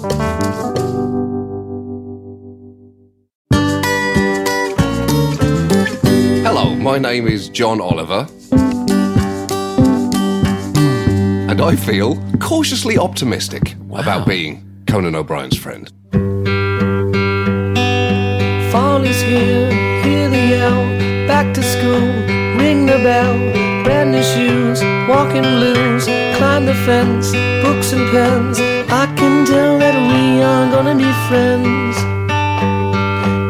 Hello, my name is John Oliver. And I feel cautiously optimistic about being Conan O'Brien's friend. Fall is here, hear the yell. Back to school, ring the bell. Brand new shoes, walking blues. Climb the fence, books and pens. I can tell that we are gonna be friends.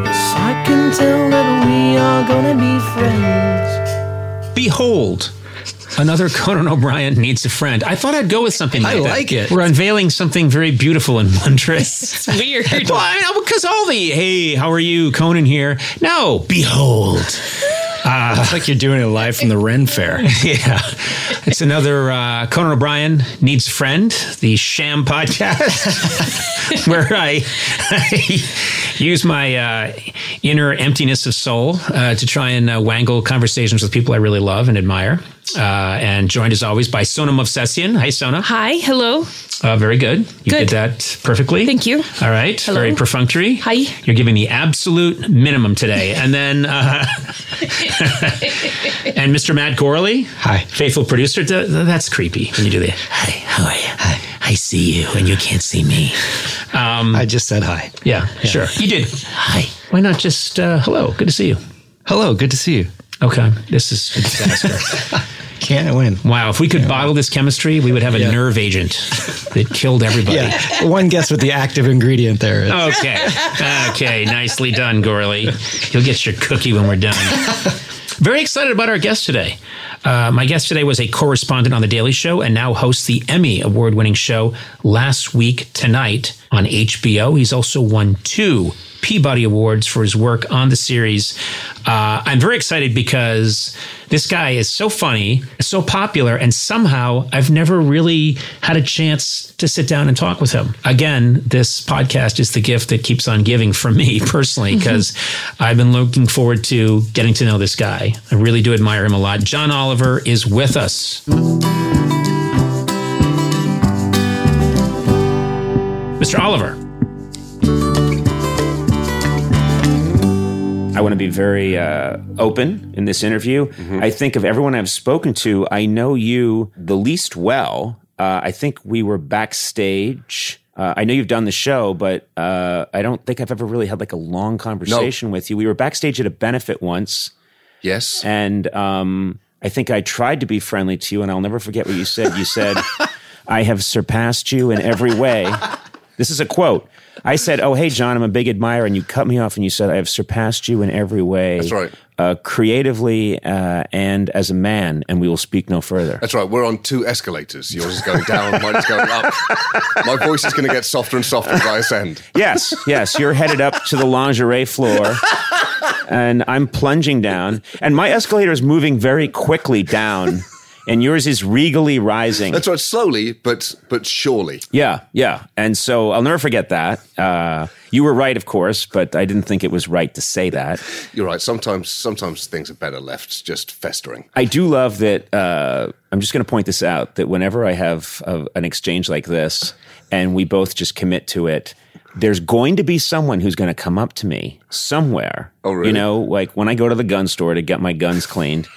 Yes, I can tell that we are gonna be friends. Behold, another Conan O'Brien needs a friend. I thought I'd go with something like I that. like it. We're unveiling something very beautiful and wondrous. It's weird. well, I know, because all the, hey, how are you, Conan here? No, behold. It's like you're doing it live from the Ren Fair. Yeah. It's another uh, Conan O'Brien Needs a Friend, the sham podcast, where I, I use my uh, inner emptiness of soul uh, to try and uh, wangle conversations with people I really love and admire. Uh, and joined as always by Sona Movsesian. Hi, Sona. Hi. Hello. Uh, very good. You Good. did that perfectly. Thank you. All right. Hello. Very perfunctory. Hi. You're giving the absolute minimum today. And then, uh, and Mr. Matt Gorley. Hi. Faithful producer. Th- th- That's creepy when you do the, hi, how are you? Hi. I see you and you can't see me. Um, I just said hi. yeah, sure. You did. Hi. Why not just, uh, hello, good to see you. Hello, good to see you. Okay. This is a disaster. Can't win. wow. If we could bottle this chemistry, we would have a Yeah. nerve agent that killed everybody. Yeah, one guess what the active ingredient there is. Okay. Okay. Nicely done, Gorley. You'll get your cookie when we're done. Very excited about our guest today. Uh, my guest today was a correspondent on The Daily Show and now hosts the Emmy award winning show Last Week Tonight on HBO. He's also won two Peabody Awards for his work on the series. Uh, I'm very excited because this guy is so funny, so popular, and somehow I've never really had a chance to sit down and talk with him. Again, this podcast is the gift that keeps on giving for me personally because I've been looking forward to getting to know this guy. I really do admire him a lot. John Oliver is with us. Mr. Oliver. I want to be very uh, open in this interview. I think of everyone I've spoken to, I know you the least well. Uh, I think we were backstage. Uh, I know you've done the show, but uh, I don't think I've ever really had like a long conversation with you. We were backstage at a benefit once, Yes? and um, I think I tried to be friendly to you, and I'll never forget what you said. You said, "I have surpassed you in every way." This is a quote. I said, "Oh, hey, John, I'm a big admirer," and you cut me off and you said, "I have surpassed you in every way." That's right. Uh, creatively uh, and as a man, and we will speak no further. That's right. We're on two escalators. Yours is going down, mine is going up. My voice is going to get softer and softer as I ascend. yes, yes, you're headed up to the lingerie floor, and I'm plunging down, and my escalator is moving very quickly down. And yours is regally rising. That's right, slowly, but but surely. Yeah, yeah. And so I'll never forget that. Uh, you were right, of course, but I didn't think it was right to say that. You're right. Sometimes sometimes things are better left just festering. I do love that. Uh, I'm just going to point this out that whenever I have a, an exchange like this and we both just commit to it, there's going to be someone who's going to come up to me somewhere. Oh, really? You know, like when I go to the gun store to get my guns cleaned,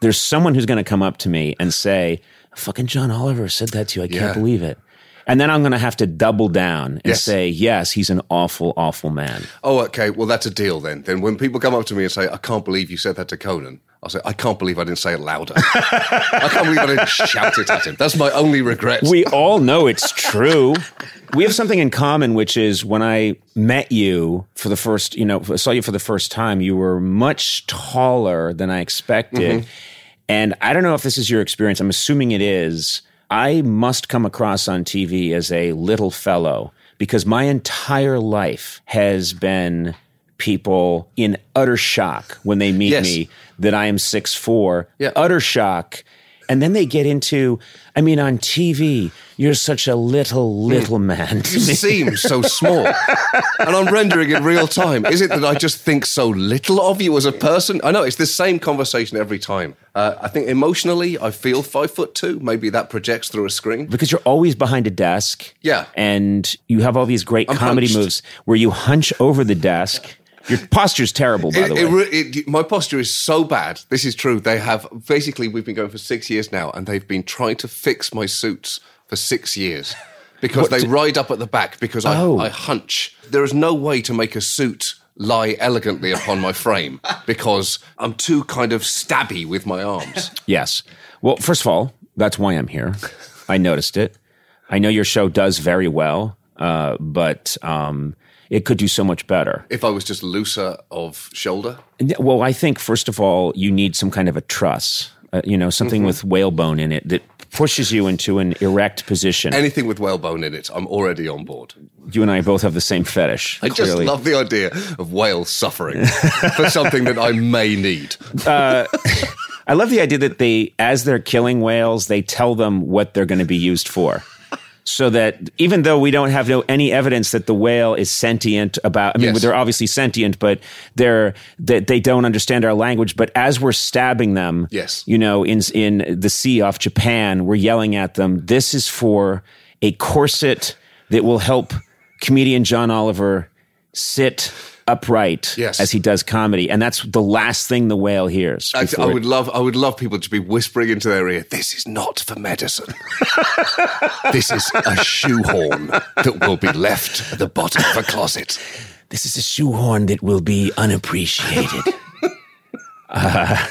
there's someone who's going to come up to me and say, fucking John Oliver said that to you. I can't Yeah. believe it. And then I'm going to have to double down and Yes. say, yes, he's an awful, awful man. Oh, okay. Well, that's a deal then. Then when people come up to me and say, "I can't believe you said that to Conan," I'll say, "I can't believe I didn't say it louder. I can't believe I didn't shout it at him. That's my only regret." We all know it's true. We have something in common, which is when I met you for the first, you know, saw you for the first time, you were much taller than I expected. Mm-hmm. And I don't know if this is your experience. I'm assuming it is. I must come across on TV as a little fellow because my entire life has been people in utter shock when they meet Yes. me that I am 6'4, Yeah. utter shock. And then they get into, I mean, on TV, you're such a little, little man. to You seem so small, and I'm rendering in real time. Is it that I just think so little of you as a person? I know it's the same conversation every time. Uh, I think emotionally, I feel five foot two. Maybe that projects through a screen. because you're always behind a desk. Yeah. And you have all these great I'm comedy hunched. moves where you hunch over the desk. Your posture's terrible, by It- the it way. re- it- my posture is so bad. This is true. They have basically we've been going for six years now, and they've been trying to fix my suits for six years because What they do- ride up at the back because I, Oh. I hunch. There is no way to make a suit lie elegantly upon my frame because I'm too kind of stabby with my arms. yes. Well, first of all, that's why I'm here. I noticed it. I know your show does very well, uh, but um, it could do so much better. If I was just looser of shoulder, Well, I think first of all, you need some kind of a truss. Uh, you know, something with whalebone in it that pushes you into an erect position. anything with whalebone in it, I'm already on board. you and I both have the same fetish. I just love the idea of whales suffering for something that I may need. I love the idea that they, as they're killing whales, they tell them what they're going to be used for. So that even though we don't have no any evidence that the whale is sentient about, I mean, Yes. they're obviously sentient, but they're that they, don't understand our language. But as we're stabbing them, Yes. you know, in in the sea off Japan, we're yelling at them. This is for a corset that will help comedian John Oliver sit upright Yes. as he does comedy, and that's the last thing the whale hears. I, I it- would love, I would love people to be whispering into their ear. This is not for medicine. this is a shoehorn that will be left at the bottom of a closet. this is a shoehorn that will be unappreciated. uh,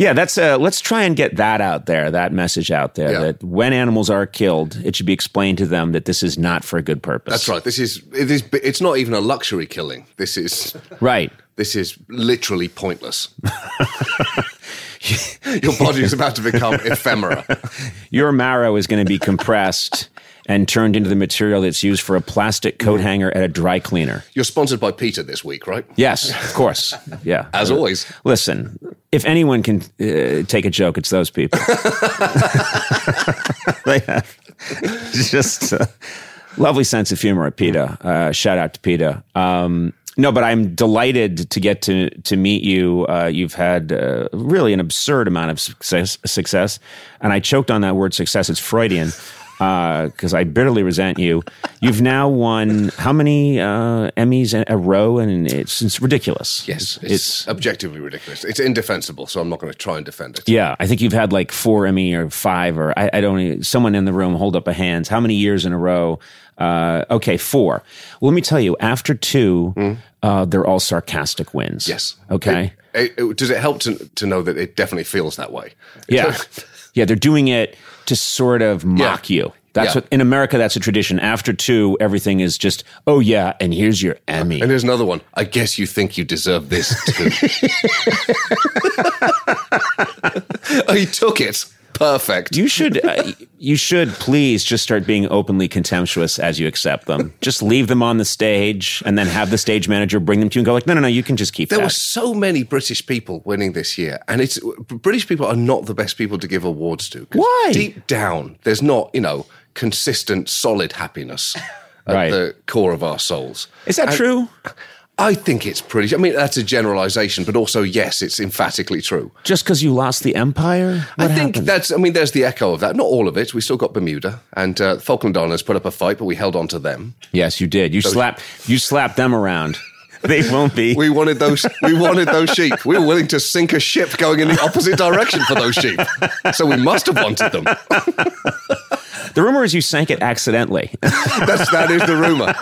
yeah, that's uh, let's try and get that out there, that message out there Yeah. that when animals are killed, it should be explained to them that this is not for a good purpose. That's right. This is it is. It's not even a luxury killing. This is Right. this is literally pointless. Your body is about to become ephemera. Your marrow is going to be compressed and turned into the material that's used for a plastic coat hanger at a dry cleaner. You're sponsored by PETA this week, right? Yes, of course. Yeah. As always. Listen, if anyone can uh, take a joke, it's those people. they have just a lovely sense of humor at PETA. Uh, shout out to PETA. Um, no, but I'm delighted to get to to meet you. Uh, you've had uh, really an absurd amount of success, success, and I choked on that word success. It's Freudian because I bitterly resent you. You've now won how many uh, Emmys in a row, and it's, it's ridiculous. Yes, it's, objectively ridiculous. It's indefensible, so I'm not going to try and defend it. Yeah, I think you've had like four Emmy or five, or I, I don't. Someone in the room hold up a hand. How many years in a row? Uh, okay, four. Well, let me tell you. After two, uh, they're all sarcastic wins. Yes. Okay. It- it- does it help to, to know that it definitely feels that way? yeah. Yeah, they're doing it to sort of mock you. That's Yeah. what in America. That's a tradition. After two, everything is just, oh yeah, and here's your Emmy. And here's another one. I guess you think you deserve this too. oh, he took it perfect. You should, uh, you should please just start being openly contemptuous as you accept them. Just leave them on the stage, and then have the stage manager bring them to you and go like, no, no, no, you can just keep There that. were so many British people winning this year, and it's British people are not the best people to give awards to. Why? Deep down, there's not you know consistent, solid happiness at Right. the core of our souls. Is that And true? I think it's pretty. I mean, that's a generalization, but also yes, it's emphatically true. Just because you lost the empire? I think happened? that's. I mean, there's the echo of that. Not all of it. We still got Bermuda and uh, Falkland Islands put up a fight, but we held on to them. Yes, you did. You slapped, you slapped them around. They won't be. We wanted those. We wanted those sheep. We were willing to sink a ship going in the opposite direction for those sheep. So we must have wanted them. the rumor is you sank it accidentally. That's that is the rumor.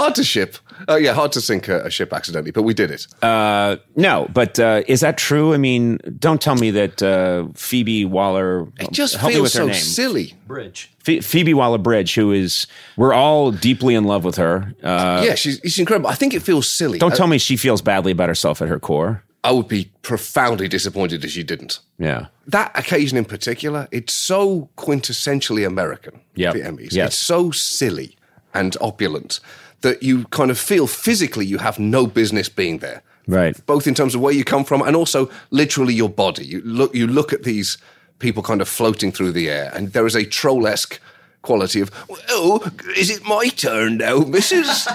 Hard to ship. Uh, yeah, hard to sink a, a ship accidentally, but we did it. no, but uh, is that true? I mean, don't tell me that uh, Phoebe Waller. it just help me feels with her so name. silly. Bridge. Ph- Phoebe Waller Bridge, who is, we're all deeply in love with her. Uh, yeah, she's, she's incredible. I think it feels silly. don't I, tell me she feels badly about herself at her core. I would be profoundly disappointed if she didn't. Yeah. That occasion in particular, it's so quintessentially American. Yep. The Emmys. Yes. It's so silly and opulent that you kind of feel physically you have no business being there. Right. both in terms of where you come from and also literally your body. You look, you look at these people kind of floating through the air, and there is a troll-esque quality of, oh, is it my turn now, missus?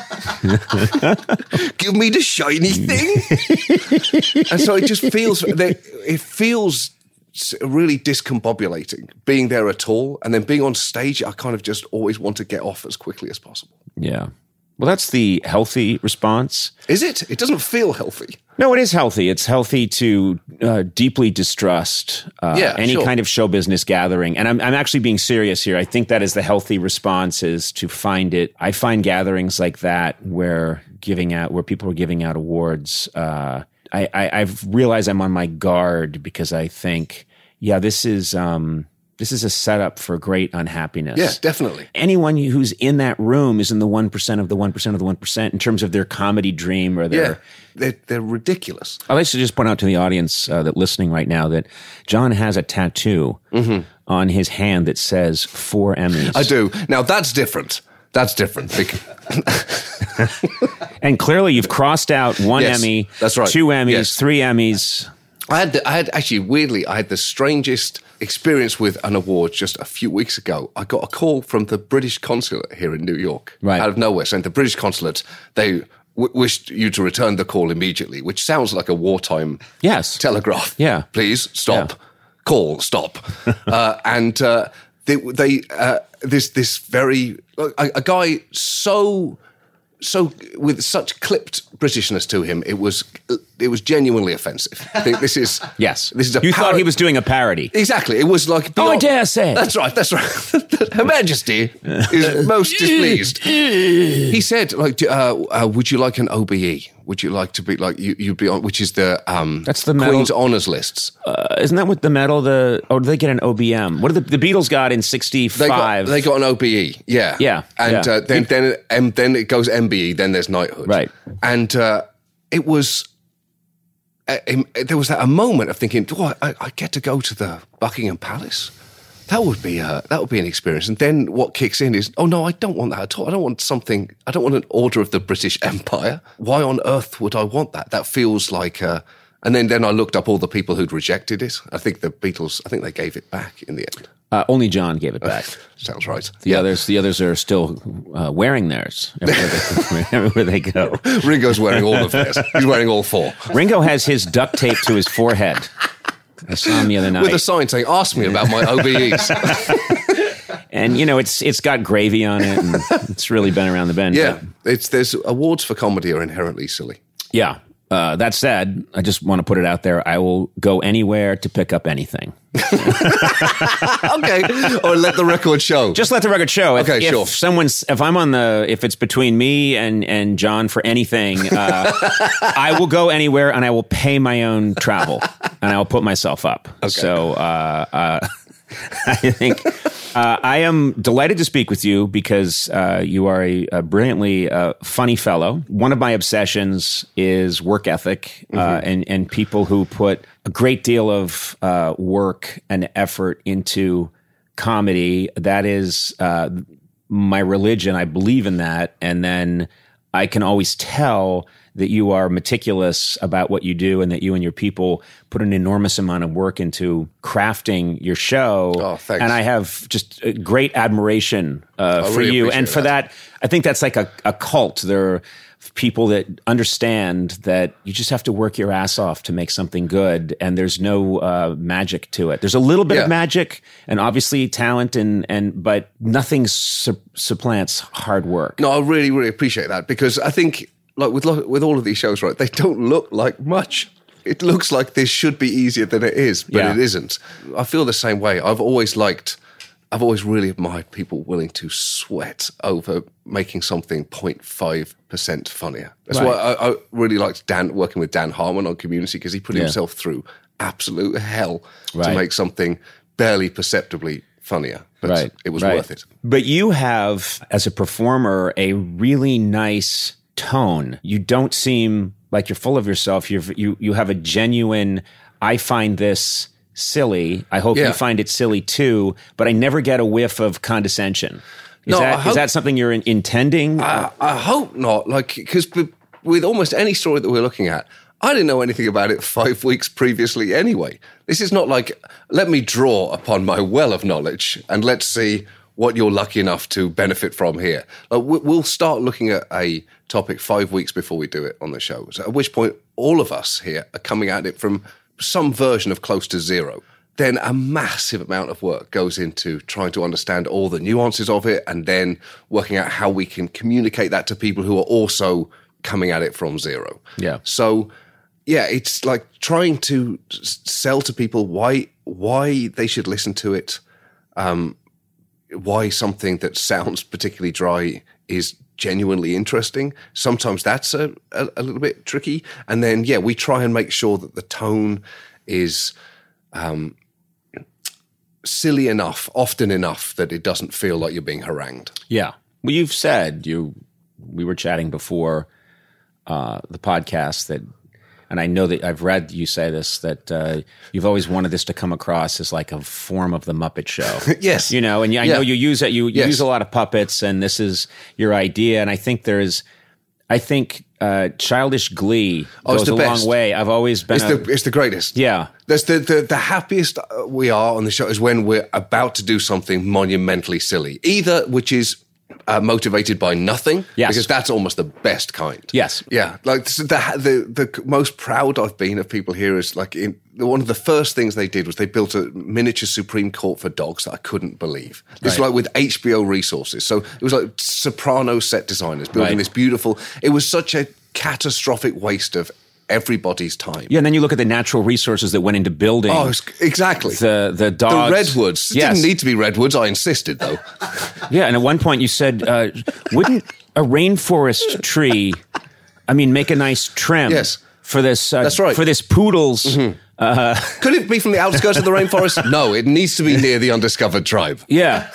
Give me the shiny thing. and so it just feels, it feels really discombobulating being there at all. And then being on stage, I kind of just always want to get off as quickly as possible. Yeah. Well, that's the healthy response. Is it? It doesn't feel healthy. No, it is healthy. It's healthy to uh, deeply distrust uh, Yeah, any sure. kind of show business gathering. And I'm, I'm actually being serious here. I think that is the healthy response is to find it. I find gatherings like that where giving out, where people are giving out awards. Uh, I, I, I've realized I'm on my guard because I think, yeah, this is, um, this is a setup for great unhappiness. Yeah, definitely. Anyone who's in that room is in the 1% of the 1% of the 1% in terms of their comedy dream or their, Yeah. They're, they're ridiculous. I'd like to just point out to the audience uh, that listening right now that John has a tattoo on his hand that says four Emmys. I do. Now that's different. That's different. And clearly you've crossed out one Yes, Emmy, that's right. two Emmys, Yes. three Emmys. I had, the, I had actually weirdly, I had the strangest experience with an award just a few weeks ago. I got a call from the British consulate here in New York, Right. out of nowhere, saying the British consulate they w- wished you to return the call immediately, which sounds like a wartime Yes. telegraph. Yeah. please stop, Yeah. call, stop, uh, and uh, they they uh, this this very a, a guy so so with such clipped Britishness to him, it was it was genuinely offensive. I think this is Yes. this is a you thought he was doing a parody. exactly. It was like Oh, I dare say. That's right. That's right. Her Majesty is most displeased. He said, "Like, uh, uh, would you like an OBE? Would you like to be like you? You'd be on, which is the um, That's the Queen's Honours lists. Uh, isn't that what the medal, the, or did they get an OBM? What did the, the Beatles got in 65? They got, they got an OBE, yeah, Yeah, and yeah. Uh, then then um, then it goes MBE, then there's knighthood, Right. And uh, it was uh, um, there was that a moment of thinking, oh, I, I get to go to the Buckingham Palace. That would be uh, that would be an experience. And then what kicks in is, oh no, I don't want that at all. I don't want something. I don't want an order of the British Empire. Why on earth would I want that? That feels like. Uh, and then then I looked up all the people who'd rejected it. I think the Beatles. I think they gave it back in the end. Uh, only John gave it back. Sounds right. The others, the others are still uh, wearing theirs everywhere they, everywhere they go. Ringo's wearing all of theirs. He's wearing all four. Ringo has his duct tape to his forehead. I saw him the other night, With a sign saying, ask me about my OBEs. and you know it's it's got gravy on it, and it's really been around the bend. yeah. but- It's there's awards for comedy are inherently silly. yeah. Uh, that said, I just want to put it out there. I will go anywhere to pick up anything. Okay. or let the record show. Just let the record show. If, Okay, if sure. someone's, if I'm on the, if it's between me and and John for anything, uh, I will go anywhere and I will pay my own travel and I will put myself up. So, uh, uh, I think uh, I am delighted to speak with you because uh, you are a, a brilliantly uh, funny fellow. One of my obsessions is work ethic uh, and and people who put a great deal of uh, work and effort into comedy. That is uh, my religion. I believe in that, and then I can always tell that you are meticulous about what you do and that you and your people put an enormous amount of work into crafting your show. Oh, thanks. And I have just great admiration uh, for really you. And for that. I think that's like a, a cult. There are people that understand that you just have to work your ass off to make something good and there's no uh, magic to it. There's a little bit Yeah. of magic and obviously talent and, and but nothing su- supplants hard work. No, I really, really appreciate that because I think, like with with all of these shows, right? They don't look like much. It looks like this should be easier than it is, but Yeah. it isn't. I feel the same way. I've always liked, I've always really admired people willing to sweat over making something 0.5 percent funnier. That's Right. why I, I really liked Dan working with Dan Harmon on Community because he put Yeah. himself through absolute hell Right. to make something barely perceptibly funnier. But Right. it was right. worth it. But you have, as a performer, a really nice tone. You don't seem like you're full of yourself. You've, you you have a genuine. I find this silly. I hope Yeah. you find it silly too. But I never get a whiff of condescension. Is No, that I is that something you're in, intending? I, I hope not. Like, because with almost any story that we're looking at, I didn't know anything about it five weeks previously anyway. This is not like, let me draw upon my well of knowledge and let's see what you're lucky enough to benefit from here. Like, we'll start looking at a topic five weeks before we do it on the show. So at which point, all of us here are coming at it from some version of close to zero. Then a massive amount of work goes into trying to understand all the nuances of it and then working out how we can communicate that to people who are also coming at it from zero. Yeah. So, yeah, it's like trying to sell to people why why they should listen to it, um, why something that sounds particularly dry is genuinely interesting. Sometimes that's a, a, a little bit tricky, and then yeah, we try and make sure that the tone is um, silly enough, often enough that it doesn't feel like you're being harangued. Yeah. Well, you've said you. We were chatting before uh, the podcast that, and I know that I've read you say this that uh, you've always wanted this to come across as like a form of the Muppet Show. Yes. you know, and I Yeah. know you use it. You, you Yes. use a lot of puppets, and this is your idea. And I think there's, I think uh, childish glee Oh, it's goes a best. long way. I've always been. It's a, the it's the greatest. yeah. That's the, the the happiest uh, we are on the show is when we're about to do something monumentally silly, either which is uh, motivated by nothing, Yes. because that's almost the best kind. Yes. yeah. Like the the the most proud I've been of people here is like in one of the first things they did was they built a miniature Supreme Court for dogs that I couldn't believe. It's Right. like with HBO resources, so it was like soprano set designers building Right. this beautiful. It was such a catastrophic waste of everybody's time. Yeah, and then you look at the natural resources that went into building Oh, exactly. the the dogs. The redwoods. It Yes. didn't need to be redwoods. I insisted, though. Yeah, and at one point you said, uh, wouldn't a rainforest tree, I mean, make a nice trim Yes. for this? Uh, That's right. Mm-hmm. For this poodle's. Could it be from the outskirts of the rainforest? No, it needs to be near the undiscovered tribe. Yeah,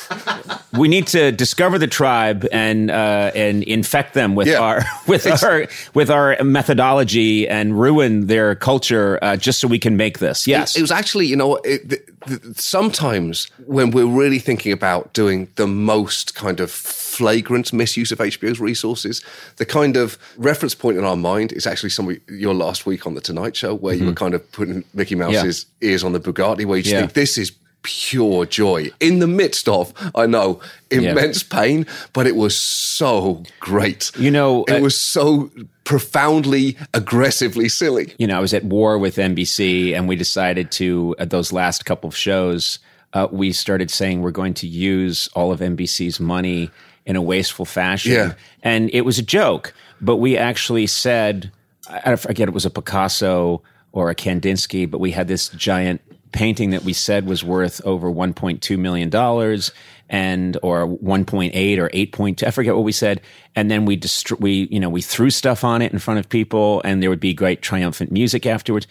we need to discover the tribe and uh, and infect them with Yeah. our with Ex- our with our methodology and ruin their culture uh, just so we can make this. Yes, It was actually, you know, it, the, the, sometimes when we're really thinking about doing the most kind of flagrant misuse of HBO's resources, the kind of reference point in our mind is actually some of your last week on the Tonight Show, where you were kind of putting Mickey Mouse's ears on the Bugatti, where you just Yeah. think this is pure joy in the midst of, I know, immense pain, but it was so great. You know, it uh, was so profoundly, aggressively silly. you know, I was at war with NBC, and we decided to at those last couple of shows, uh, we started saying we're going to use all of NBC's money in a wasteful fashion, Yeah. and it was a joke. But we actually said, I forget it was a Picasso or a Kandinsky, but we had this giant painting that we said was worth over 1.2 million dollars and or 1.8 or 8.2 I forget what we said and then we dist- we you know we threw stuff on it in front of people and there would be great triumphant music afterwards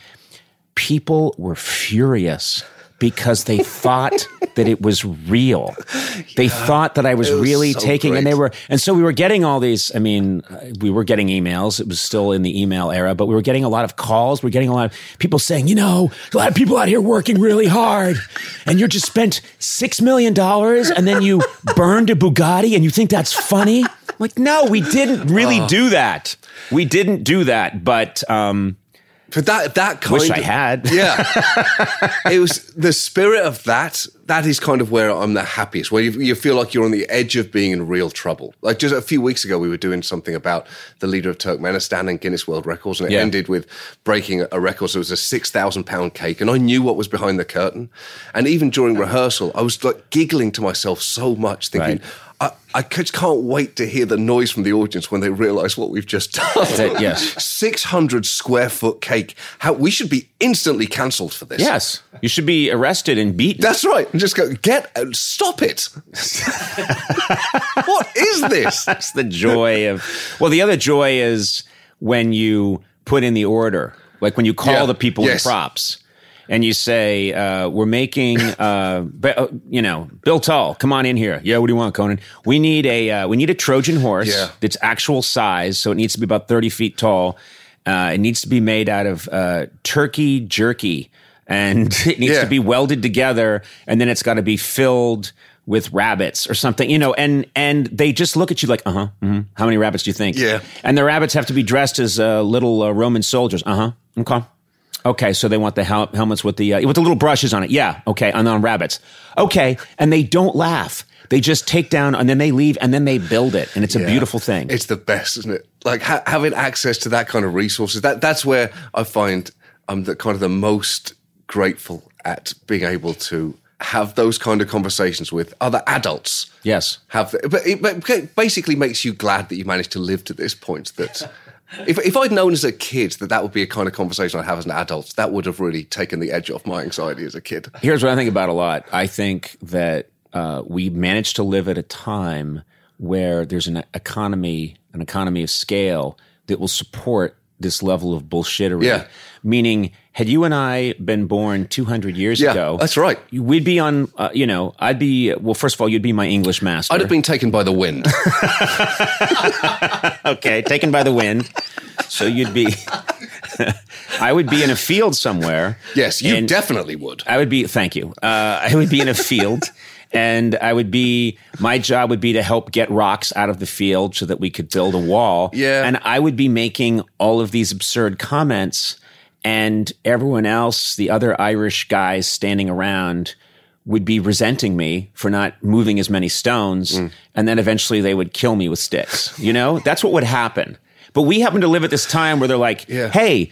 people were furious because they thought that it was real. They thought that I was, was really so taking, and they were, and so we were getting all these. I mean, uh, we were getting emails. It was still in the email era, but we were getting a lot of calls. We're getting a lot of people saying, you know, a lot of people out here working really hard, and you just spent six million dollars, and then you burned a Bugatti, and you think that's funny? Like, no, we didn't really do that. We didn't do that, but um, But that that kind wish of I had. Yeah. it was the spirit of that. That is kind of where I'm the happiest, where you, you feel like you're on the edge of being in real trouble. Like just a few weeks ago, we were doing something about the leader of Turkmenistan and Guinness World Records, and it Yeah. ended with breaking a record. So it was a 6,000 pound cake, and I knew what was behind the curtain. And even during rehearsal, I was like giggling to myself so much, thinking, Right. I, I just can't wait to hear the noise from the audience when they realize what we've just done. Yes. 600 square foot cake. How we should be instantly cancelled for this. Yes, you should be arrested and beaten. That's right. And just go, get, uh, stop it. what is this? That's the joy of. Well, the other joy is when you put in the order, like when you call Yeah. the people Yes. in props. And you say, uh, "We're making, uh, uh, you know, Bill Tall, come on in here. Yeah, what do you want, Conan? We need a, uh, we need a Trojan horse Yeah. that's actual size, so it needs to be about thirty feet tall. Uh, it needs to be made out of uh, turkey jerky, and it needs Yeah. to be welded together, and then it's got to be filled with rabbits or something, you know. And and they just look at you like, uh huh. hmm How many rabbits do you think? Yeah. And the rabbits have to be dressed as uh, little uh, Roman soldiers. Uh huh. Okay. Okay, so they want the hel- helmets with the uh, with the little brushes on it. Yeah, okay, and on rabbits. Okay, and they don't laugh. They just take down and then they leave and then they build it, and it's a Yeah. beautiful thing. It's the best, isn't it? Like ha- having access to that kind of resources. That that's where I find I'm the kind of the most grateful at being able to have those kind of conversations with other adults. yes. Have the, but it but it basically makes you glad that you managed to live to this point. That if if I'd known as a kid that that would be a kind of conversation I'd have as an adult, that would have really taken the edge off my anxiety as a kid. Here's what I think about a lot. I think that uh, we managed to live at a time where there's an economy, an economy of scale that will support this level of bullshittery. Yeah. Meaning, had you and I been born 200 years Yeah, ago, that's right. We'd be on. Uh, you know, I'd be. Well, first of all, you'd be my English master. I'd have been taken by the wind. okay, taken by the wind. So you'd be. I would be in a field somewhere. yes, you definitely would. I would be, thank you. Uh, I would be in a field and I would be, my job would be to help get rocks out of the field so that we could build a wall. Yeah. And I would be making all of these absurd comments and everyone else, the other Irish guys standing around, would be resenting me for not moving as many stones. Mm. And then eventually they would kill me with sticks. You know, that's what would happen. But we happen to live at this time where they're like, Yeah. hey,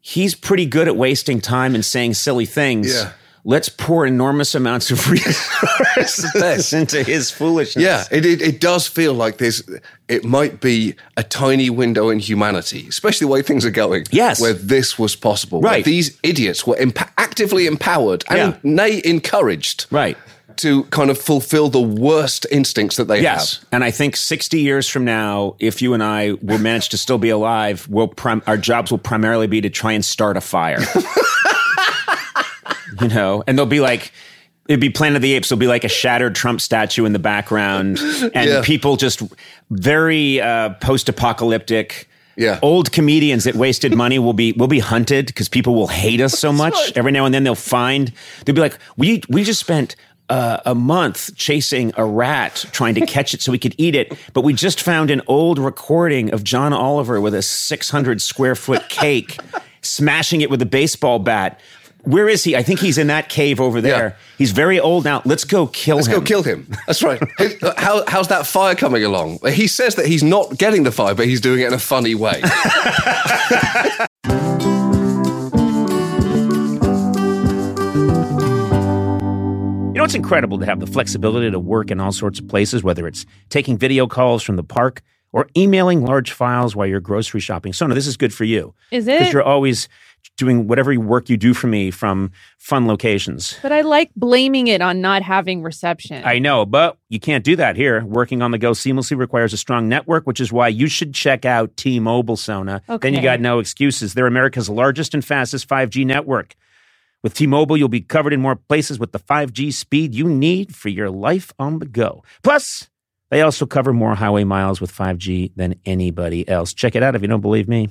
he's pretty good at wasting time and saying silly things. Yeah. Let's pour enormous amounts of resources into his foolishness. Yeah, it, it it does feel like there's it might be a tiny window in humanity, especially the way things are going. Yes. where this was possible. Right. these idiots were emp- actively empowered and Yeah. nay encouraged. Right. To kind of fulfill the worst instincts that they Yes. have. And I think 60 years from now, if you and I will manage to still be alive, we'll prim- our jobs will primarily be to try and start a fire. you know, and they'll be like, it'd be Planet of the Apes. There'll be like a shattered Trump statue in the background, and Yeah. people just very uh, post-apocalyptic. Yeah. old comedians that wasted money will be will be hunted because people will hate us so much. right. Every now and then they'll find they'll be like, we we just spent. Uh, a month chasing a rat trying to catch it so we could eat it, but we just found an old recording of John Oliver with a 600 square foot cake, smashing it with a baseball bat. Where is he? I think he's in that cave over there. Yeah. He's very old now. Let's go kill him. Let's go kill him. That's right. How, how's that fire coming along? He says that he's not getting the fire, but he's doing it in a funny way. You know, it's incredible to have the flexibility to work in all sorts of places, whether it's taking video calls from the park or emailing large files while you're grocery shopping. Sona, this is good for you. Is it? Because you're always doing whatever work you do for me from fun locations. But I like blaming it on not having reception. I know, but you can't do that here. Working on the go seamlessly requires a strong network, which is why you should check out T-Mobile, Sona. Okay. Then you got no excuses. They're America's largest and fastest 5G network. With T-Mobile, you'll be covered in more places with the 5G speed you need for your life on the go. Plus, they also cover more highway miles with 5G than anybody else. Check it out if you don't believe me.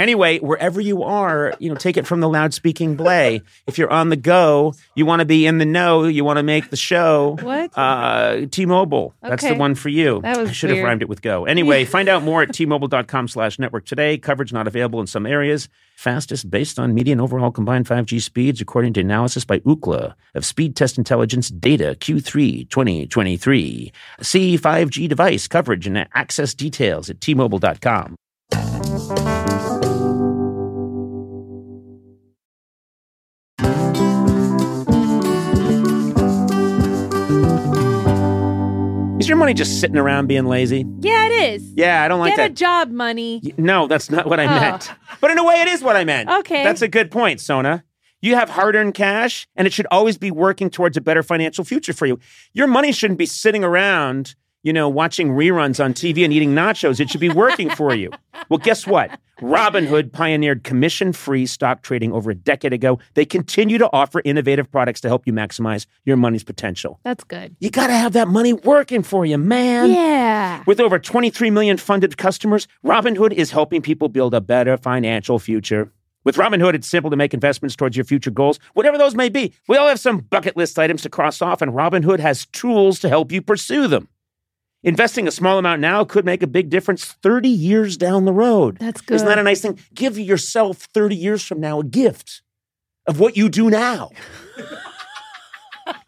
Anyway, wherever you are, you know, take it from the loud speaking Blay. If you're on the go, you want to be in the know, you want to make the show. What? Uh, T-Mobile. That's the Okay. one for you. That was I should have weird. rhymed it with go. Anyway, find out more at T-Mobile.com slash network today. Coverage not available in some areas. Fastest based on median overall combined 5G speeds, according to analysis by Ookla of Speed Test Intelligence data Q3 2023. See 5G device coverage and access details at T-Mobile.com. your money just sitting around being lazy? Yeah, it is. Yeah, I don't like that. Get that. a job, money. No, that's not what I Oh. meant. But in a way, it is what I meant. Okay. That's a good point, Sona. You have hard earned cash, and it should always be working towards a better financial future for you. Your money shouldn't be sitting around, you know, watching reruns on TV and eating nachos. It should be working for you. Well, guess what? Robinhood pioneered commission free stock trading over a decade ago. They continue to offer innovative products to help you maximize your money's potential. That's good. You got to have that money working for you, man. Yeah. With over 23 million funded customers, Robinhood is helping people build a better financial future. With Robinhood, it's simple to make investments towards your future goals, whatever those may be. We all have some bucket list items to cross off, and Robinhood has tools to help you pursue them. Investing a small amount now could make a big difference 30 years down the road. That's good. Isn't that a nice thing? Give yourself 30 years from now a gift of what you do now.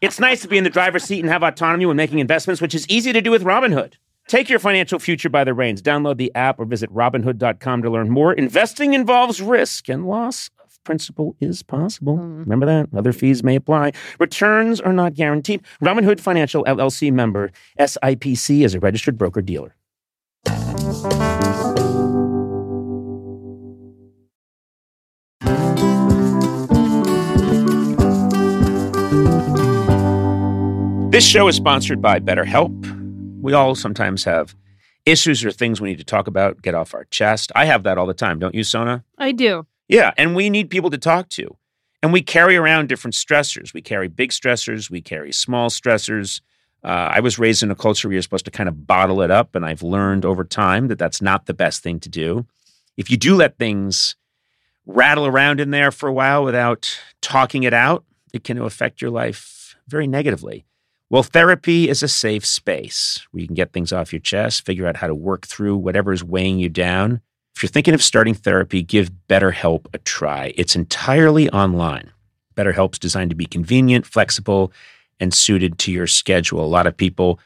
It's nice to be in the driver's seat and have autonomy when making investments, which is easy to do with Robinhood. Take your financial future by the reins. Download the app or visit Robinhood.com to learn more. Investing involves risk, and loss of principal is possible. Mm. Remember that? Other fees may apply. Returns are not guaranteed. Robinhood Financial LLC member, SIPC, is a registered broker dealer. This show is sponsored by BetterHelp. We all sometimes have issues or things we need to talk about, get off our chest. I have that all the time, don't you, Sona? I do. Yeah, and we need people to talk to. And we carry around different stressors. We carry big stressors, we carry small stressors. Uh, I was raised in a culture where you're supposed to kind of bottle it up, and I've learned over time that that's not the best thing to do. If you do let things rattle around in there for a while without talking it out, it can affect your life very negatively. Well, therapy is a safe space where you can get things off your chest, figure out how to work through whatever is weighing you down. If you're thinking of starting therapy, give BetterHelp a try. It's entirely online. BetterHelp's designed to be convenient, flexible, and suited to your schedule. A lot of people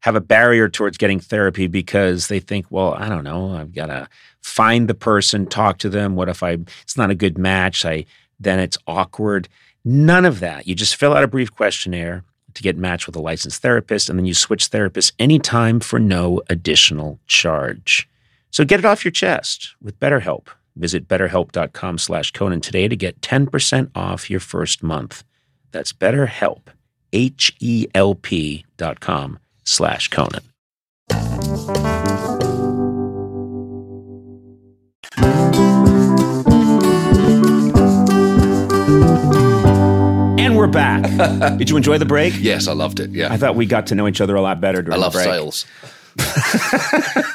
have a barrier towards getting therapy because they think, well, I don't know, I've got to find the person, talk to them. What if I it's not a good match? I then it's awkward. None of that. You just fill out a brief questionnaire to get matched with a licensed therapist, and then you switch therapists anytime for no additional charge. So get it off your chest with BetterHelp. Visit betterhelp.com slash Conan today to get 10% off your first month. That's BetterHelp, H-E-L-P dot com slash Conan. And we're back. Did you enjoy the break? Yes, I loved it. Yeah. I thought we got to know each other a lot better I during love the break. sales.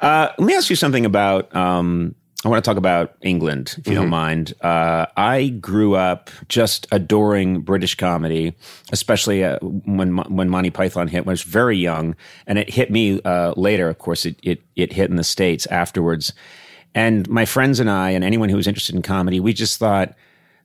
Uh, let me ask you something about. Um, I want to talk about England, if you don't mind. Uh, I grew up just adoring British comedy, especially uh, when when Monty Python hit. When I was very young, and it hit me uh, later. Of course, it, it it hit in the states afterwards. And my friends and I, and anyone who was interested in comedy, we just thought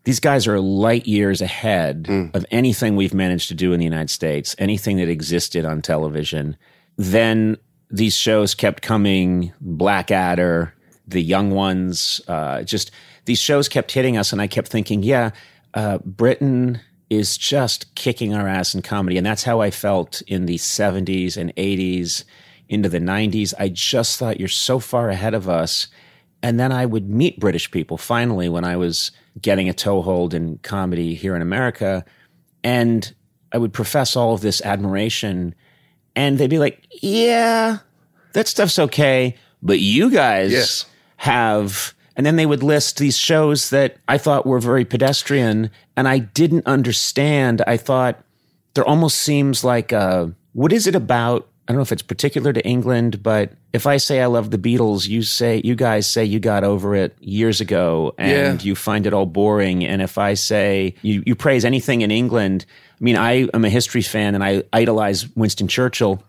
these guys are light years ahead of anything we've managed to do in the United States, anything that existed on television. Then these shows kept coming, Blackadder, The Young Ones, uh, just these shows kept hitting us, and I kept thinking, yeah, uh, Britain is just kicking our ass in comedy. And that's how I felt in the 70s and 80s into the 90s. I just thought you're so far ahead of us. And then I would meet British people finally when I was getting a toehold in comedy here in America. And I would profess all of this admiration. And they'd be like, yeah, that stuff's okay. But you guys Yes. have. And then they would list these shows that I thought were very pedestrian and I didn't understand. I thought there almost seems like uh what is it about? I don't know if it's particular to England, but if I say I love the Beatles, you say you guys say you got over it years ago and Yeah. you find it all boring. And if I say you, you praise anything in England, I mean I am a history fan and I idolize Winston Churchill.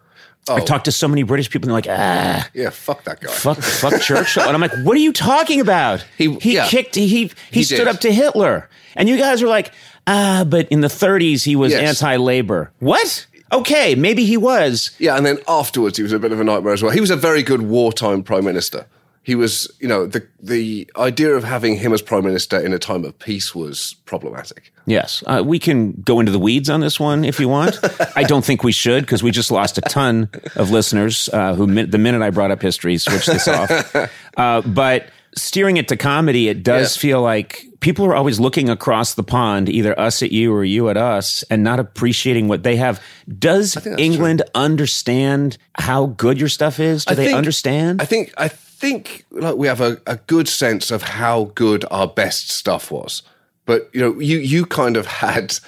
I talked to so many British people and they're like, ah, Yeah, fuck that guy. fuck, fuck Churchill. And I'm like, what are you talking about? He- he yeah. kicked, he, he, He stood did. up to Hitler. And you guys are like, ah, but in the 30s, he was Yes. anti labor. What? Okay, maybe he was. Yeah, and then afterwards, he was a bit of a nightmare as well. He was a very good wartime prime minister. He was, you know, the the idea of having him as prime minister in a time of peace was problematic. Yes. Uh, we can go into the weeds on this one if you want. I don't think we should because we just lost a ton of listeners uh, who, the minute I brought up history, switched this off. Uh, but steering it to comedy, it does Yeah. feel like people are always looking across the pond, either us at you or you at us, and not appreciating what they have. Does England understand how good your stuff is? Do I they think- understand? I think I think like we have a, a good sense of how good our best stuff was. But you know, you you kind of had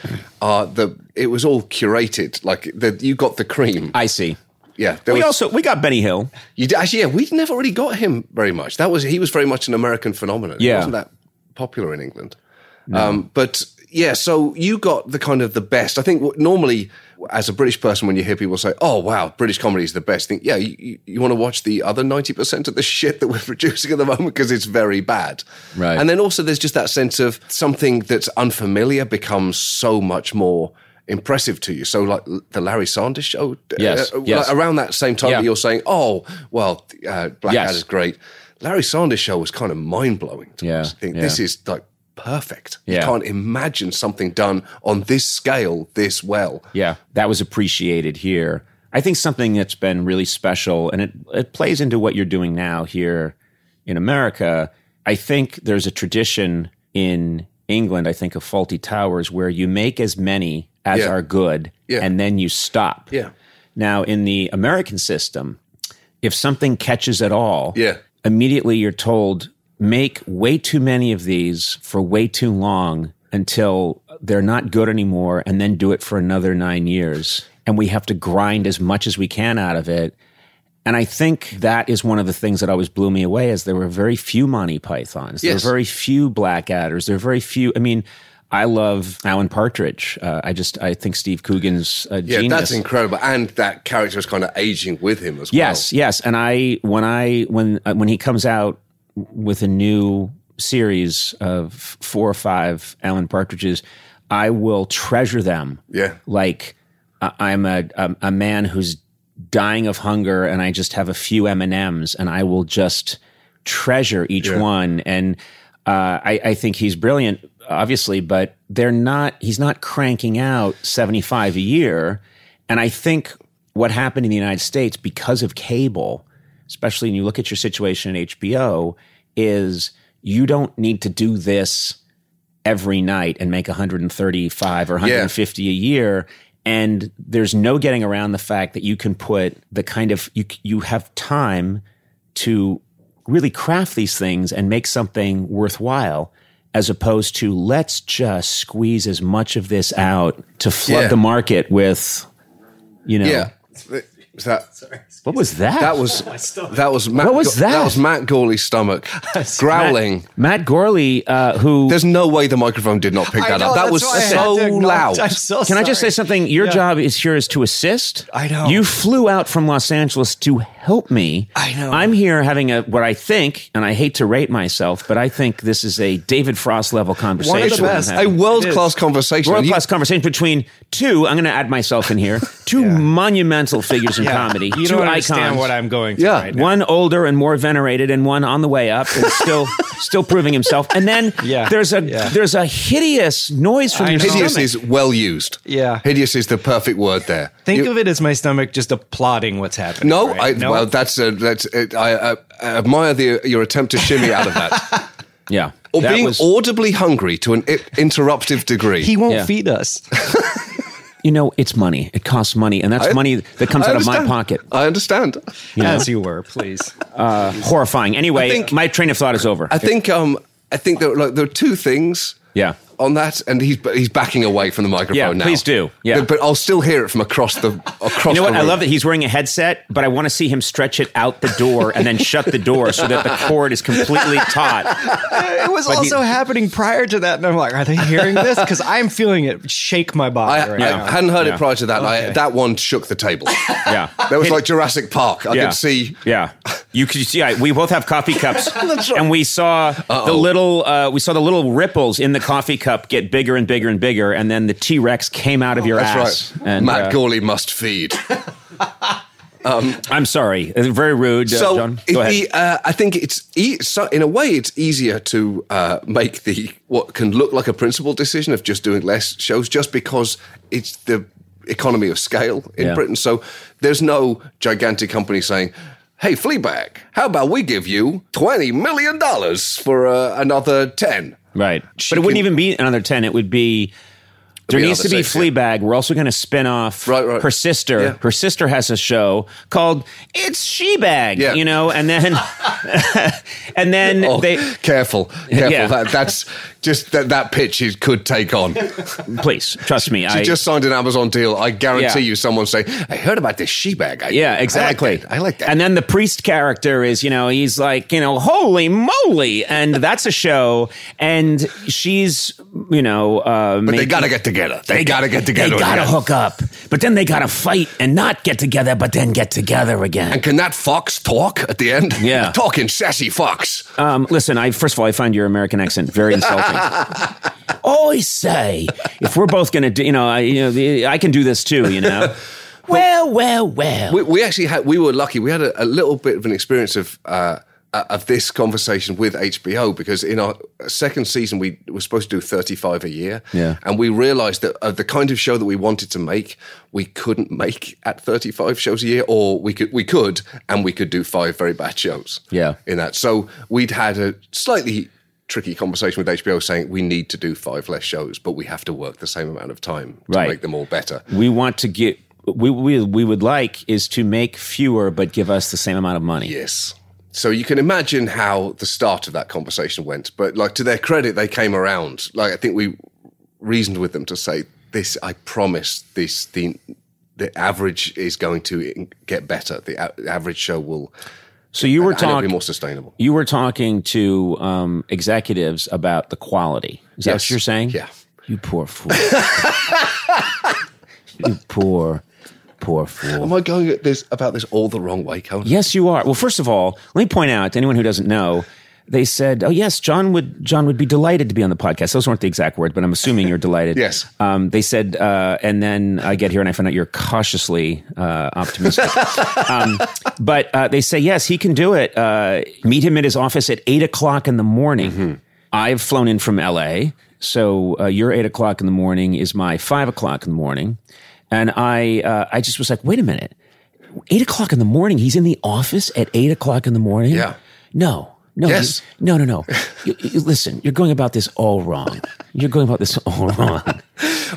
uh, the it was all curated. Like the, you got the cream. I see. Yeah, there We was- also we got Benny Hill. You did, actually, yeah, we never really got him very much. That was he was very much an American phenomenon. He Yeah. wasn't that popular in England. Um, but yeah, so you got the kind of the best. I think normally, as a British person, when you hear people say, "Oh wow, British comedy is the best," think, yeah, you, you, you want to watch the other ninety percent of the shit that we're producing at the moment because it's very bad. Right. And then also, there's just that sense of something that's unfamiliar becomes so much more. Impressive to you, so like the Larry Sanders show, Yes, uh, yes. around that same time Yeah. that you're saying, "Oh, well, uh, Blackadder's Yes. great." Larry Sanders' show was kind of mind blowing. Yeah, I think yeah. this is like perfect. You can't imagine something done on this scale this well. Yeah, that was appreciated here. I think something that's been really special, and it, it plays into what you're doing now here in America. I think there's a tradition in England, I think, of Fawlty Towers where you make as many as Yeah. are good Yeah. and then you stop. Yeah. Now, in the American system, if something catches at all, Yeah. immediately you're told make way too many of these for way too long until they're not good anymore and then do it for another 9 years and we have to grind as much as we can out of it and I think that is one of the things that always blew me away is there were very few Monty Pythons. There were very few Blackadders. There were very few. I mean, I love Alan Partridge. Uh, I just I think Steve Coogan's uh, Yeah, genius. that's incredible. And that character is kind of aging with him as well. Yes, yes. And I when I when uh, when he comes out with a new series of four or five Alan Partridges, I will treasure them. Yeah. like I- I'm a, a a man who's dying of hunger, and I just have a few M and M's, and I will just treasure each Yeah. one. And uh, I, I think he's brilliant, obviously, but they're not. He's not cranking out seventy five a year. And I think what happened in the United States because of cable, especially when you look at your situation at HBO, is you don't need to do this every night and make 135 or 150 a year and there's no getting around the fact that you can put the kind of you you have time to really craft these things and make something worthwhile as opposed to let's just squeeze as much of this out to flood Yeah. the market with you know Yeah. Is that what was that that was that was Matt, What was that? That was Matt Gourley's stomach growling. Matt Gourley uh, who There's no way the microphone did not pick I that know, up. That was why I had so loud. I'm so Can I just say something? Your job is here is to assist. I know. You flew out from Los Angeles to help me. I know. I'm here having a what I think, and I hate to rate myself, but I think this is a David Frost level conversation. It's I'm best. a world class conversation. World And you- class conversation between two. I'm going to add myself in here. Two monumental figures in comedy. You two don't understand icons. what I'm going through Yeah. right now. one older and more venerated, and one on the way up, and still still proving himself. And then Yeah. there's a Yeah. there's a hideous noise from I your know. Hideous stomach. is well used. Yeah. Hideous is the perfect word there. Think You- of it as my stomach just applauding what's happening. No, right? I, well, that's a, that's it. I, uh, admire the, your attempt to shimmy out of that, yeah, or That being was- audibly hungry to an I- interruptive degree. he won't Yeah. feed us. you know, it's money. It costs money, and that's I- money that comes out of my pocket. I understand. Yeah. As you were, please. Horrifying. Anyway, think- my train of thought is over. I think um, I think there, like, there are two things. Yeah. On that, and he's he's backing away from the microphone Yeah, now. please do. Yeah. but, but I'll still hear it from across the across. you know what? the I love that he's wearing a headset, but I want to see him stretch it out the door and then shut the door so that the cord is completely taut. It was But he- also happening prior to that, and I'm like, are they hearing this? Because I'm feeling it shake my body I, right I now. hadn't heard Yeah. it prior to that. and I, that one shook the table. Yeah. There was like Jurassic Park. I yeah. could see. Yeah, you could see. I, we both have coffee cups, and we saw the little. Uh, we saw the little ripples in the coffee cup get bigger and bigger and bigger, and then the T Rex came out of your That's ass. right. And Matt uh, Gourley must feed. I'm sorry, very rude, uh, so John. Go ahead. the, uh, I think it's e- so in a way it's easier to uh, make the what can look like a principal decision of just doing less shows, just because it's the economy of scale in Yeah. Britain. So there's no gigantic company saying. Hey, Fleabag, how about we give you $20 million for uh, another 10? Right. She but it wouldn't can- even be another 10. It would be. There needs to be six, yeah. Fleabag. We're also going to spin off Right, right. her sister. Yeah. Her sister has a show called It's Shebag, Yeah. you know, and then and then Oh, they careful, careful. Yeah. That, that's just that, that pitch it could take on. please trust me. She I just signed an Amazon deal. I guarantee Yeah. you someone say, I heard about this she-bag. I- Yeah, exactly. I like that. I like that. And then the priest character is, you know, he's like, you know, holy moly, and that's a show, and she's, you know, uh, but they got to get together. They, got to get together. They gotta again. hook up, but then they gotta fight and not get together, but then get together again. And can that fox talk at the end? Yeah. Talking sassy fox. Um, listen, I first of all, I find your American accent very insulting. Always say if we're both gonna do, you know, I, you know, the- I can do this too, you know. well, well, well. We, we actually had, we were lucky. We had a, a little bit of an experience of, uh, of this conversation with HBO because in our second season, we were supposed to do 35 a year. Yeah. And we realized that uh, the kind of show that we wanted to make, we couldn't make at 35 shows a year, or we could, we could, and we could do five very bad shows. Yeah. In that. So we'd had a slightly tricky conversation with HBO saying we need to do five less shows, but we have to work the same amount of time to Right. make them all better. we want to get. We, we we would like is to make fewer, but give us the same amount of money. Yes. So you can imagine how the start of that conversation went. But like to their credit, they came around. Like I think we reasoned with them to say this. I promise this the the average is going to get better. The a- average show will. So you were and it'll be talking. more sustainable. You were talking to um, executives about the quality. Is that what you're saying? Yeah. You poor fool. you poor, poor fool. Am I going at this about this all the wrong way, Conan? Yes, you are. Well, first of all, let me point out to anyone who doesn't know. They said, "Oh yes, John would John would be delighted to be on the podcast." Those weren't the exact words, but I'm assuming you're delighted. Yes. Um, they said, uh, and then I get here and I find out you're cautiously uh, optimistic. um, but uh, they say yes, he can do it. Uh, meet him at his office at eight o'clock in the morning. I've flown in from L.A., so uh, your eight o'clock in the morning is my five o'clock in the morning, and I uh, I just was like, wait a minute eight o'clock in the morning. He's in the office at eight o'clock in the morning. Yeah. No. No. Yes. you- no. No. No. You- you- listen, you're going about this all wrong. You're going about this all wrong.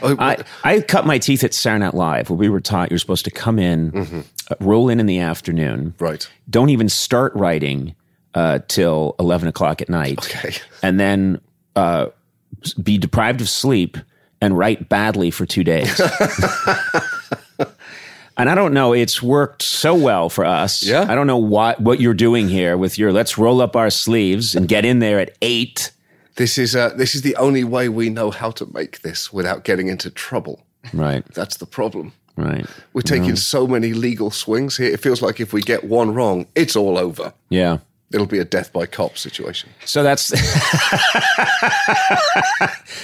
I, I cut my teeth at Saturday Night Live where we were taught you're supposed to come in, uh, roll in in the afternoon. Right. Don't even start writing uh, till 11 o'clock at night. Okay. And then uh, be deprived of sleep and write badly for two days. and I don't know, it's worked so well for us. Yeah. I don't know what what you're doing here with your let's roll up our sleeves and get in there at eight. This is uh, this is the only way we know how to make this without getting into trouble. Right. That's the problem. Right. We're taking so many legal swings here. It feels like if we get one wrong, it's all over. Yeah. It'll be a death by cop situation. So that's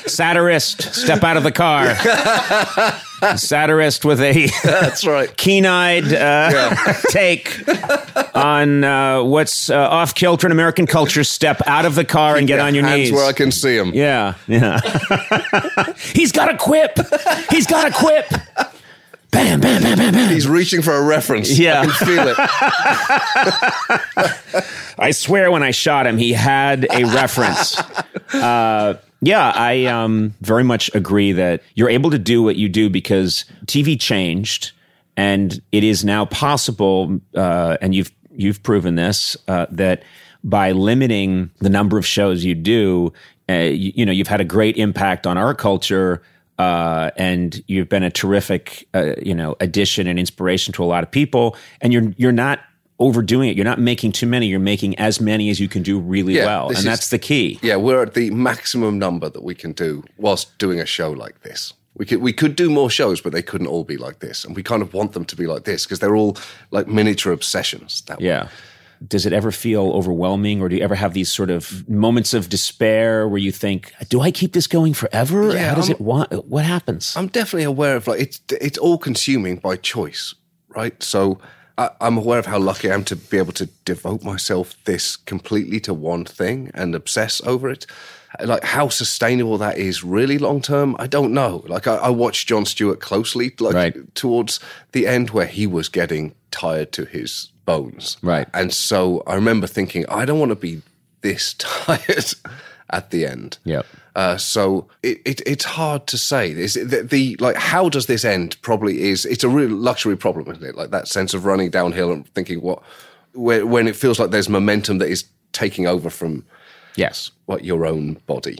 satirist. Step out of the car. satirist with a That's right. keen-eyed uh, take on uh, what's uh, off kilter in American culture. Step out of the car and get on your Hands knees. where I can see him. yeah, yeah. He's got a quip. He's got a quip. Bam, bam, bam, bam, bam. He's reaching for a reference. Yeah. I can feel it. I swear when I shot him, he had a reference. Uh, yeah, I um, very much agree that you're able to do what you do because TV changed, and it is now possible, uh, and you've you've proven this uh, that by limiting the number of shows you do, uh, you, you know you've had a great impact on our culture. Uh, and you've been a terrific, uh, you know, addition and inspiration to a lot of people. And you're you're not overdoing it. You're not making too many. You're making as many as you can do really Yeah, well, and is- that's the key. Yeah, we're at the maximum number that we can do whilst doing a show like this. We could we could do more shows, but they couldn't all be like this, and we kind of want them to be like this because they're all like miniature obsessions. That way. Does it ever feel overwhelming, or do you ever have these sort of moments of despair where you think, "Do I keep this going forever? Yeah, How does I'm- it want? What happens?" I'm definitely aware of like it's it's all consuming by choice, right? So I, I'm aware of how lucky I am to be able to devote myself this completely to one thing and obsess over it. Like how sustainable that is really long term, I don't know. Like I, I watched Jon Stewart closely, like Right. towards the end where he was getting tired to his bones, Right. And so I remember thinking, I don't want to be this tired at the end. Yep. Uh, so it, it, it's hard to say. Is it the, the like how does this end? Probably is. It's a real luxury problem, isn't it? Like that sense of running downhill and thinking what when, when it feels like there's momentum that is taking over from yes. what your own body.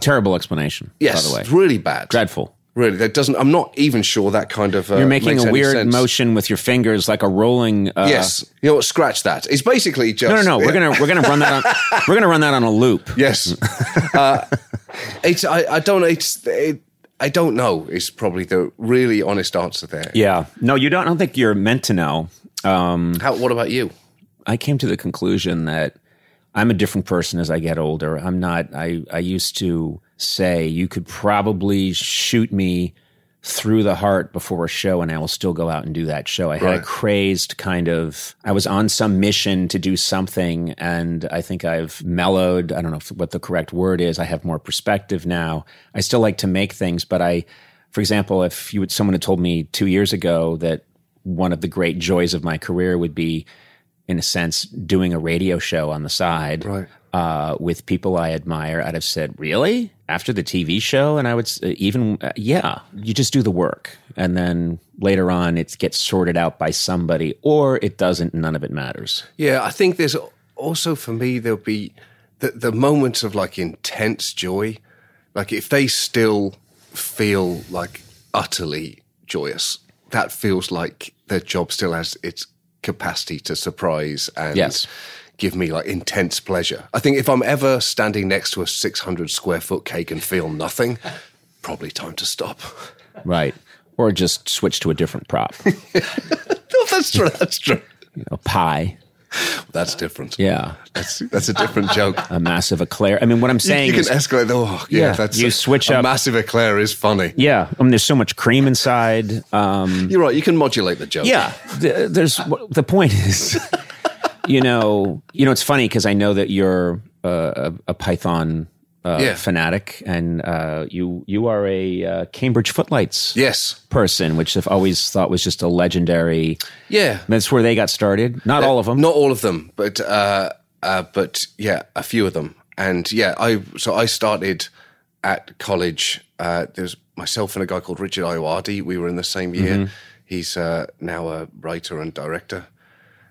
Terrible explanation. Yes, By the way, really bad. dreadful. Really, that doesn't. I'm not even sure that kind of. Uh, You're making a weird sense. motion with your fingers, like a rolling. Uh, Yes, you know what? Scratch that. It's basically just No, no, no. We're gonna we're gonna run that. On, we're gonna run that on a loop. Yes. uh, it's. I, I don't. It's. It, I don't know. Is probably the really honest answer there. Yeah. No, you don't. I don't think you're meant to know. How? What about you? I came to the conclusion that I'm a different person as I get older. I'm not. I I used to say you could probably shoot me through the heart before a show and I will still go out and do that show. I had a crazed kind of I was on some mission to do something and I think I've mellowed, I don't know if, what the correct word is. I have more perspective now. I still like to make things, but I for example, if you would someone had told me 2 years ago that one of the great joys of my career would be in a sense, doing a radio show on the side Right. Uh, with people I admire, I'd have said, "Really?" After the TV show, and I would s- even, uh, yeah, you just do the work, and then later on, it gets sorted out by somebody, or it doesn't. None of it matters. Yeah, I think there's also for me there'll be the the moments of like intense joy, like if they still feel like utterly joyous, that feels like their job still has its capacity to surprise and Yes. Give me like intense pleasure. I think if I'm ever standing next to a 600 square foot cake and feel nothing, probably time to stop. Right. Or just switch to a different prop, No, that's true. That's true. a pie. That's different. Yeah. That's that's a different joke. A massive eclair. I mean, what I'm You, saying you can is, escalate. Oh, yeah, Yeah, that's you a, switch a up- massive eclair is funny. yeah, I mean, there's so much cream inside. Um, You're right. You can modulate the joke. Yeah, th- there's the point is, you know, you know, it's funny because I know that you're uh, a, a Python uh, Yeah. fanatic, and uh, you you are a uh, Cambridge Footlights Yes. person, which I've always thought was just a legendary. Yeah. That's where they got started. Not all of them. Not all of them, but uh, uh, but yeah, a few of them. And yeah, I so I started at college. Uh, there's myself and a guy called Richard Ayoade. We were in the same year. He's uh, now a writer and director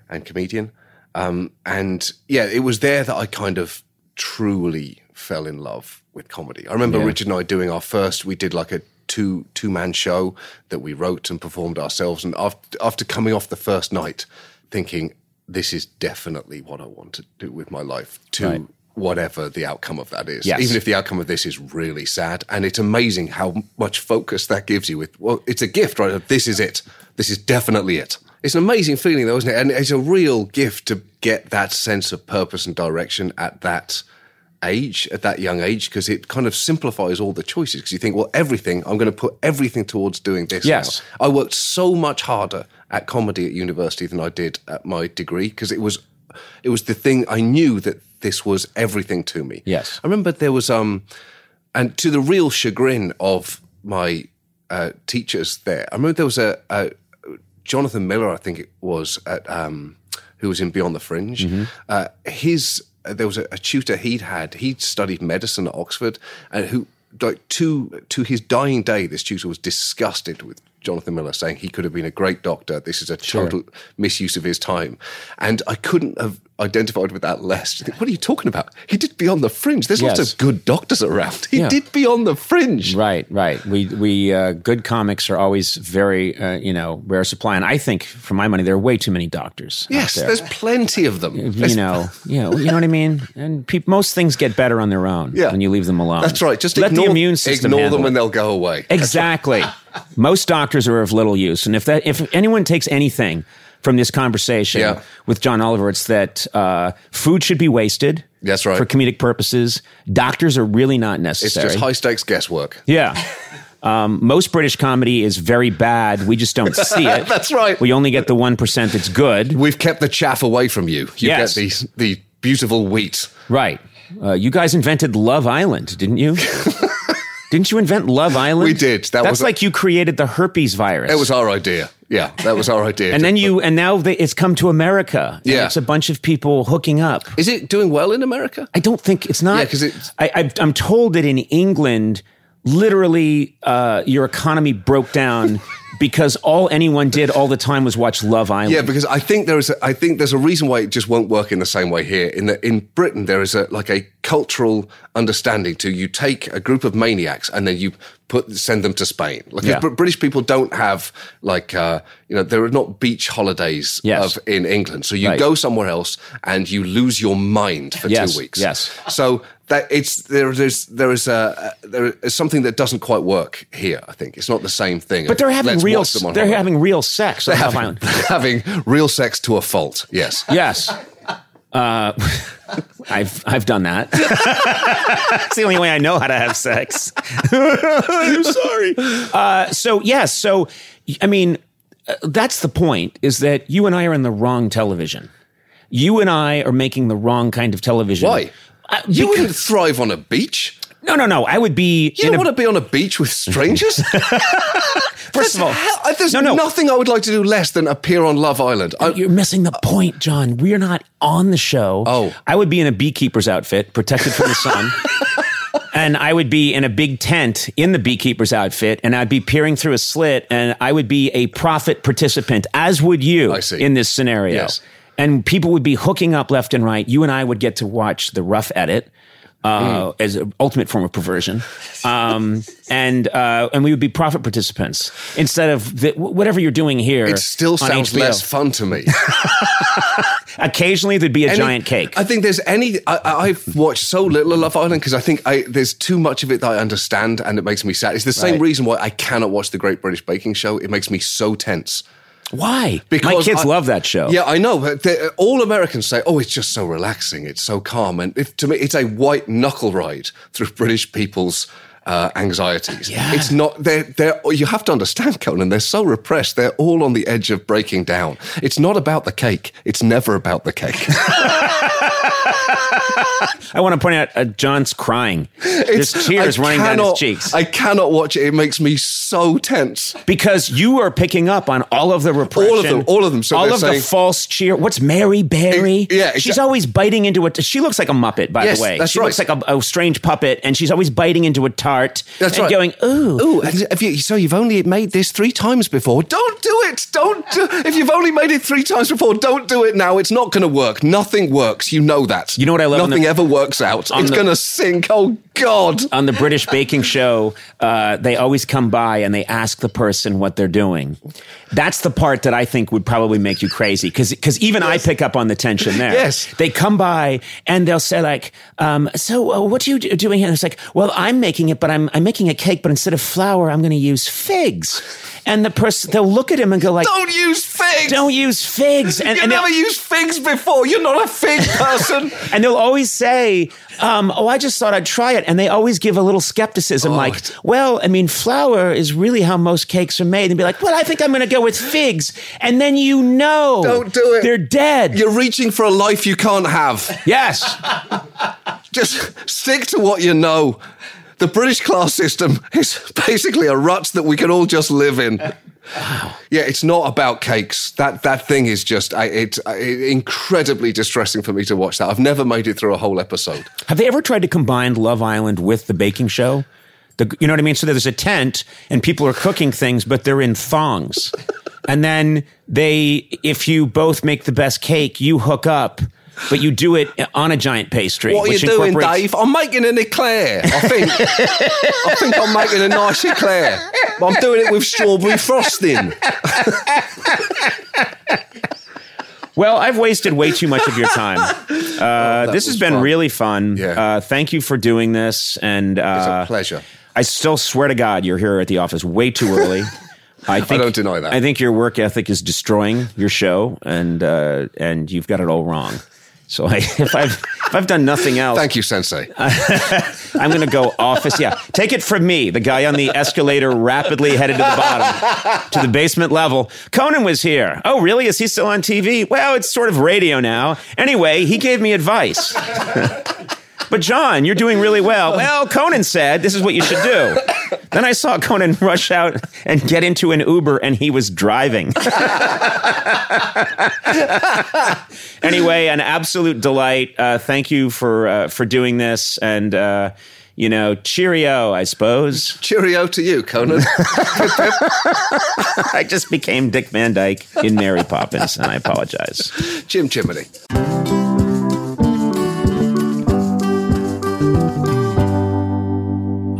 and comedian. Um, and yeah, it was there that I kind of truly fell in love with comedy. I remember Yeah. Richard and I doing our first. We did like a two two man show that we wrote and performed ourselves. And after after coming off the first night, thinking this is definitely what I want to do with my life. To Right. Whatever the outcome of that is. Yes. Even if the outcome of this is really sad. And it's amazing how much focus that gives you with, well, it's a gift, right? This is it. This is definitely it. It's an amazing feeling, though, isn't it? And it's a real gift to get that sense of purpose and direction at that age, at that young age, because it kind of simplifies all the choices. Because you think, well, everything, I'm going to put everything towards doing this. Yes. now. I worked so much harder at comedy at university than I did at my degree because it was, it was the thing I knew that this was everything to me. Yes. I remember there was um, and to the real chagrin of my uh, teachers there, I remember there was a, a Jonathan Miller, I think it was, at, um, who was in Beyond the Fringe. Uh, his uh, there was a, a tutor he'd had. He'd studied medicine at Oxford, and who like to to his dying day, this tutor was disgusted with Jonathan Miller, saying he could have been a great doctor. This is a total misuse of his time, and I couldn't have identified with that less. Think, What are you talking about? He did Beyond the Fringe. There's lots of good doctors around. He Yeah. did Beyond the Fringe. Right, right. We we uh, good comics are always very uh, you know rare supply, and I think, for my money, there are way too many doctors. out Yes, there. there's plenty of them. you know, you know, you know what I mean. And peop most things get better on their own Yeah. when you leave them alone. That's right. Just let ignore, the immune system ignore them it. and they'll go away. Exactly. Most doctors are of little use, and if that if anyone takes anything from this conversation Yeah. with John Oliver, it's that uh, food should be wasted. That's right. For comedic purposes, doctors are really not necessary. It's just high stakes guesswork. Yeah. Um, most British comedy is very bad. We just don't see it. That's right. We only get the one percent that's good. We've kept the chaff away from you. You Yes. get the the beautiful wheat. Right. Uh, you guys invented Love Island, didn't you? didn't you invent Love Island? We did. That That's was like you created the herpes virus. That was our idea. Yeah, that was our idea. and then you, and now they, it's come to America. Yeah. it's a bunch of people hooking up. is it doing well in America? I don't think it's not. Yeah, 'cause it's- I, I'm told that in England, literally, uh, your economy broke down because all anyone did all the time was watch Love Island. Yeah, because I think there is. A, I think there's a reason why it just won't work in the same way here. In that in Britain, there is a like a cultural understanding to you take a group of maniacs and then you put send them to Spain. Like Yeah. Br- British people don't have like uh, you know there are not beach holidays Yes. of in England. So you Right. go somewhere else and you lose your mind for Yes, two weeks. yes. So that it's. There's there is a there is something that doesn't quite work here. I think it's not the same thing. but they're having real. They're having real sex They're having, Island. having real sex to a fault. Yes. Yes. Uh, I've I've done that. it's the only way I know how to have sex. I'm sorry. Uh, so yes, so I mean, uh, that's the point. Is that you and I are in the wrong television. You and I are making the wrong kind of television. Why? Uh, You because- wouldn't thrive on a beach. no, no, no. I would be. You don't a- want to be on a beach with strangers. first of all, Hell, uh, there's no, no. nothing I would like to do less than appear on Love Island. I, You're missing the point, John. We're not on the show. Oh. I would be in a beekeeper's outfit, protected from the sun. and I would be in a big tent in the beekeeper's outfit, and I'd be peering through a slit, and I would be a profit participant, as would you I see. in this scenario. Yes. And people would be hooking up left and right. You and I would get to watch the rough edit. Uh, as an ultimate form of perversion, um, and uh, and we would be profit participants instead of the, whatever you're doing here. it still sounds HBO. less fun to me. Occasionally, there'd be a Any- giant cake. I think there's any. I, I've watched so little of Love Island because I think I, there's too much of it that I understand, and it makes me sad. It's the same Right. reason why I cannot watch the Great British Baking Show. It makes me so tense. Why? Because My kids I- love that show. Yeah, I know. All Americans say, "Oh, it's just so relaxing. It's so calm." And if, to me, it's a white knuckle ride through British people's uh, anxieties. Yeah. It's not. They're. They're. You have to understand, Conan. They're so repressed. They're all on the edge of breaking down. It's not about the cake. It's never about the cake. I want to point out uh, John's crying. There's tears I running down his cheeks I cannot watch it. It makes me so tense. because you are picking up on all of the repression, All of them, all of them. So all of the false cheer. What's Mary Berry? Eh, yeah, she's exa- always biting into it. She looks like a muppet, by Yes, the way. that's she right. looks like a, a strange puppet, and she's always biting into a tart. That's and right. going, ooh. Ooh, and have you, so you've only made this three times before. Don't do it. Don't do If you've only made it three times before, don't do it now. It's not going to work. Nothing works. You know that. You know what I love Nothing the- ever works out. It's going to sink. Oh, God. on the British baking show, uh, they always come by and they ask the person what they're doing. That's the part that I think would probably make you crazy because even I pick up on the tension there. Yes. They come by and they'll say like, um, "So uh, what are you doing here?" And it's like, "Well, I'm making it, but I'm I'm making a cake, but instead of flour, I'm going to use figs." And the person they'll look at him and go like, Don't use figs. "Don't use figs." And, You've and never used figs before. You're not a fig person. and they'll always say, um, "Oh, I just thought I'd try it," and they always give a little skepticism, like, "Well, I mean, flour is really how most cakes are made," and be like, "Well, I think I'm going to go with figs," and then you know, Don't do it. They're dead. You're reaching for a life you can't have. yes, Just stick to what you know. The British class system is basically a rut that we can all just live in. Yeah, it's not about cakes. That that thing is just I, it's uh, incredibly distressing for me to watch that. I've never made it through a whole episode. Have they ever tried to combine Love Island with the baking show? The, you know what I mean? So there's a tent and people are cooking things, but they're in thongs. and then they, if you both make the best cake, you hook up, but you do it on a giant pastry. What are you doing, Dave? I'm making an eclair. I think I think I'm making a nice eclair. But I'm doing it with strawberry frosting. Well, I've wasted way too much of your time. Uh, this has been fun. really fun. Yeah. Uh, thank you for doing this. And uh, It's a pleasure. I still swear to God, you're here at the office way too early. I, think, don't deny that. I think your work ethic is destroying your show, and uh, and you've got it all wrong. So I, if I've if I've done nothing else, Thank you, Sensei. I'm going to go office. Yeah, take it from me, the guy on the escalator, rapidly headed to the bottom, to the basement level. Conan was here. Oh, really? Is he still on TV? Well, it's sort of radio now. Anyway, he gave me advice. but John, you're doing really well. Well, Conan said this is what you should do. Then I saw Conan rush out and get into an Uber, and he was driving. anyway, an absolute delight. Uh, thank you for uh, for doing this, and uh, you know, cheerio, I suppose. Cheerio to you, Conan. I just became Dick Van Dyke in Mary Poppins, and I apologize. Jim Chimney.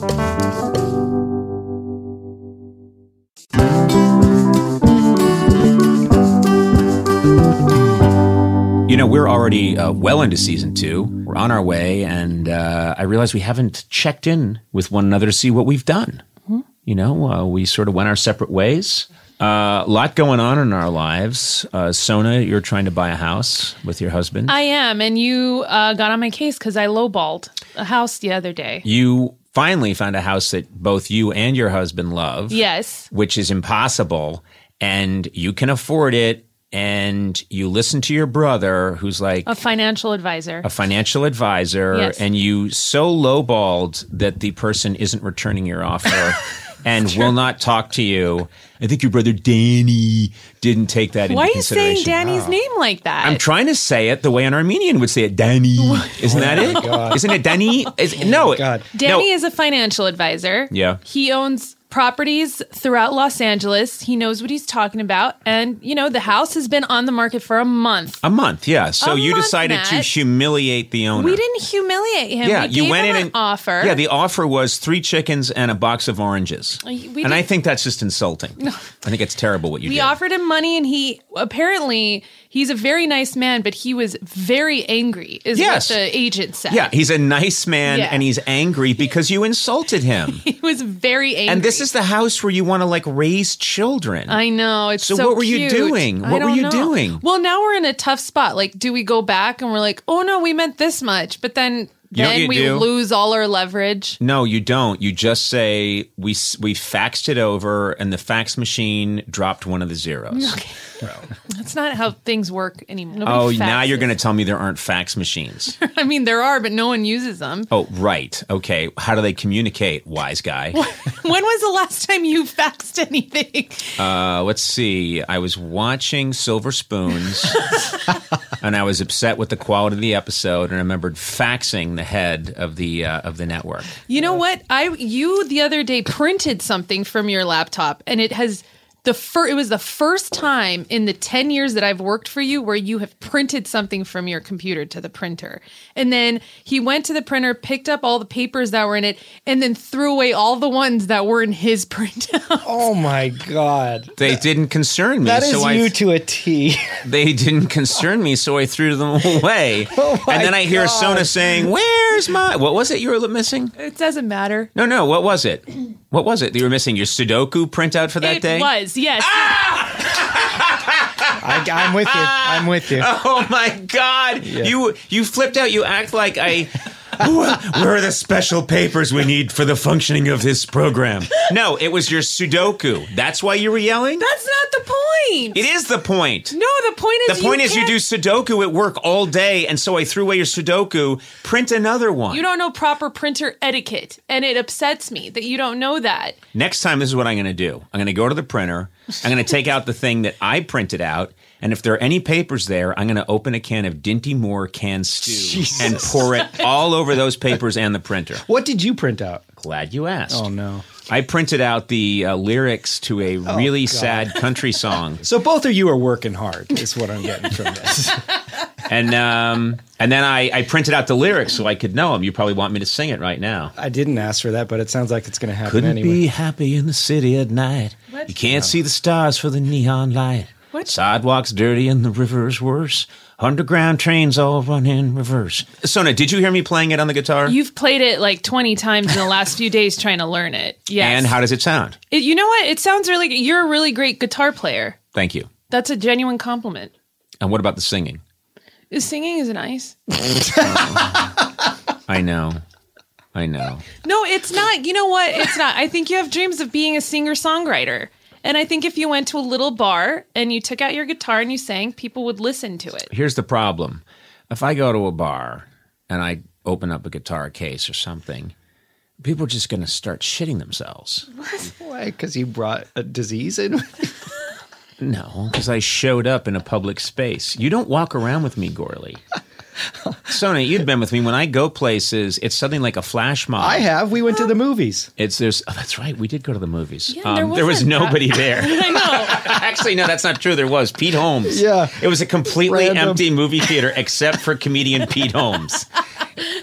You know, we're already uh, well into season two. We're on our way, and uh, I realize we haven't checked in with one another to see what we've done. You know, uh, we sort of went our separate ways. Uh, a lot going on in our lives. Uh, Sona, you're trying to buy a house with your husband. I am, and you uh, got on my case because I lowballed a house the other day. you finally found a house that both you and your husband love. Yes. which is impossible and you can afford it and you listen to your brother who's like A financial advisor. a financial advisor Yes. and you so lowballed that the person isn't returning your offer and will not talk to you. I think your brother Danny didn't take that Why are into you saying consideration. Danny's name like that? I'm trying to say it the way an Armenian would say it. Danny, isn't that oh it? Isn't it Danny? Is, no, oh God. Danny no. is a financial advisor. Yeah. He owns properties throughout Los Angeles. He knows what he's talking about. And, you know, the house has been on the market for a month. a month. Yeah. So A you month, decided to Matt. humiliate the owner. We didn't humiliate him. Yeah, we you gave went him in an and offer. Yeah, the offer was three chickens and a box of oranges. we and I did- think that's just insulting. I think it's terrible what you did. we did. offered him money and he apparently he's a very nice man, but he was very angry, is Yes. what the agent said. yeah, he's a nice man Yeah. and he's angry because you insulted him. He was very angry. and this is the house where you want to like raise children. I know. It's So so, what were you doing? I What were you know. doing? Well, now we're in a tough spot. Like, do we go back and we're like, oh no, we meant this much, but then You then we do? lose all our leverage. no, you don't. You just say we we faxed it over and the fax machine dropped one of the zeros. That's not how things work anymore. Oh, Nobody now you're going to tell me there aren't fax machines. I mean, there are, but no one uses them. oh, right. Okay. How do they communicate, wise guy? when was the last time you faxed anything? Uh, let's see. I was watching Silver Spoons, and I was upset with the quality of the episode, and I remembered faxing the head of the uh, of the network. You know what? I you the other day printed something from your laptop, and it has the fir- It was the first time in the ten years that I've worked for you where you have printed something from your computer to the printer. And then he went to the printer, picked up all the papers that were in it, and then threw away all the ones that were in his printout. Oh my god. They didn't concern me, That is so I you to a T. they didn't concern me, so I threw them away. Oh my and then I hear God. Sona saying, "Where's my what was it you were missing?" it doesn't matter. No, no, what was it? What was it? You were missing your Sudoku printout for that it day. It was yes. I, I'm with you. I'm with you. Oh my God! You you flipped out. You act like I. Where where are the special papers we need for the functioning of this program? No, it was your Sudoku. That's why you were yelling. That's not the point. It is the point. no, the point is The point is you can't- do Sudoku at work all day, and so I threw away your Sudoku. Print another one. You don't know proper printer etiquette, and it upsets me that you don't know that. Next time, this is what I'm going to do. I'm going to go to the printer. I'm going to take out the thing that I printed out. And if there are any papers there, I'm going to open a can of Dinty Moore canned stew and pour it all over those papers and the printer. What did you print out? Glad you asked. Oh no. I printed out the uh, lyrics to a really God. sad country song, So both of you are working hard. Is what I'm getting from this. and um, and then I, I printed out the lyrics so I could know them. You probably want me to sing it right now. I didn't ask for that, but it sounds like it's going to happen Couldn't anyway. be happy in the city at night. You can't see the stars for the neon light. What? Sidewalks dirty and the river's worse. Underground trains all run in reverse. Sona, did you hear me playing it on the guitar? You've played it like 20 times in the last few days trying to learn it. Yes. And how does it sound? It- you know what? It sounds really You're a really great guitar player. Thank you. That's a genuine compliment. And what about the singing? The Singing is nice. I know. I know. No, it's not. You know what? It's not. I think you have dreams of being a singer songwriter. And I think if you went to a little bar and you took out your guitar and you sang, people would listen to it. Here's the problem. If I go to a bar and I open up a guitar case or something, people are just going to start shitting themselves. Why? Because you brought a disease in? No, because I showed up in a public space. You don't walk around with me, Gourley. Sona, you've been with me. When I go places, it's something like a flash mob. I have. We went to the movies. It's there's. Oh, that's right. We did go to the movies. Um, Yeah, there there was wasn't that- nobody there. I know. Actually, no, that's not true. There was Pete Holmes. Yeah. it was a completely Random. empty movie theater except for comedian Pete Holmes.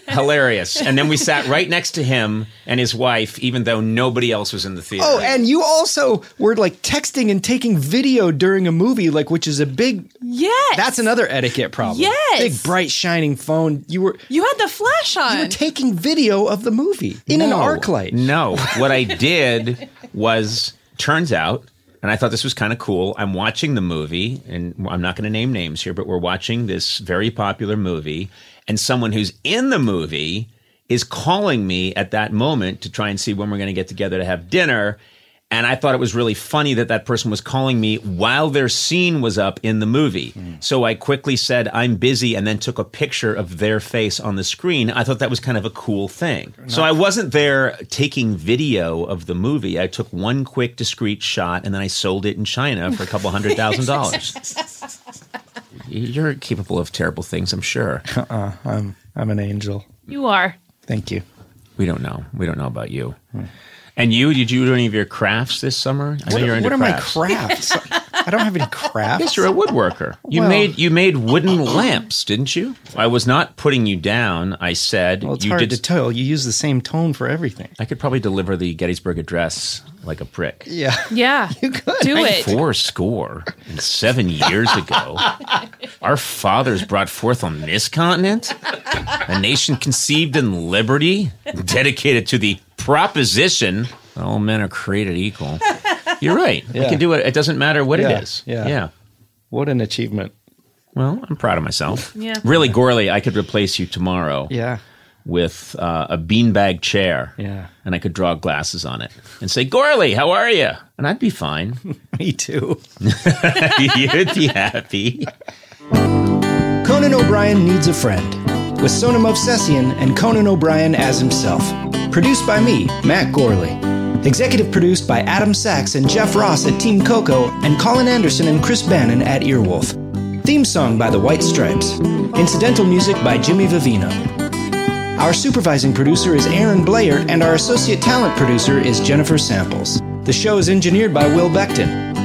Hilarious. And then we sat right next to him and his wife, even though nobody else was in the theater. Oh, and you also were like texting and taking video during a movie, like which is a big. Yes. That's another etiquette problem. Yes. Big bright shining phone. You were You had the flash on. you were taking video of the movie in an arc light. No, what I did was turns out, and I thought this was kind of cool. I'm watching the movie, and I'm not going to name names here, but we're watching this very popular movie, and someone who's in the movie is calling me at that moment to try and see when we're going to get together to have dinner. And I thought it was really funny that that person was calling me while their scene was up in the movie. Hmm. So I quickly said, I'm busy, and then took a picture of their face on the screen. I thought that was kind of a cool thing. So I wasn't there taking video of the movie. I took one quick, discreet shot, and then I sold it in China for a couple hundred thousand dollars. You're capable of terrible things, I'm sure. Uh-uh. I'm I'm an angel. you are. Thank you. We don't know. We don't know about you. Hmm. And you, did you do any of your crafts this summer? I know What, you're into what are crafts. my crafts? I don't have any crafts. Yes, you're a woodworker. You Well- made you made wooden lamps, didn't you? I was not putting you down. I said well, it's you hard did. to tell. You use the same tone for everything. I could probably deliver the Gettysburg Address like a prick. Yeah. Yeah. You could. Do it. Four score and seven years ago, our fathers brought forth on this continent a nation conceived in liberty, dedicated to the proposition that all men are created equal. You're right. I Yeah. can do it. It doesn't matter what Yeah, it is. yeah. Yeah. What an achievement. Well, I'm proud of myself. Yeah. Really, Gourley, I could replace you tomorrow Yeah. with uh, a beanbag chair. Yeah. And I could draw glasses on it and say, Gourley, how are you? And I'd be fine. Me too. You'd be happy. Conan O'Brien Needs a Friend, with Sona Movsesian and Conan O'Brien as himself. Produced by me, Matt Gourley. Executive produced by Adam Sachs and Jeff Ross at Team Coco, and Colin Anderson and Chris Bannon at Earwolf. Theme song by the White Stripes. Incidental music by Jimmy Vivino. Our supervising producer is Aaron Blair, and our associate talent producer is Jennifer Samples. The show is engineered by Will Beckton.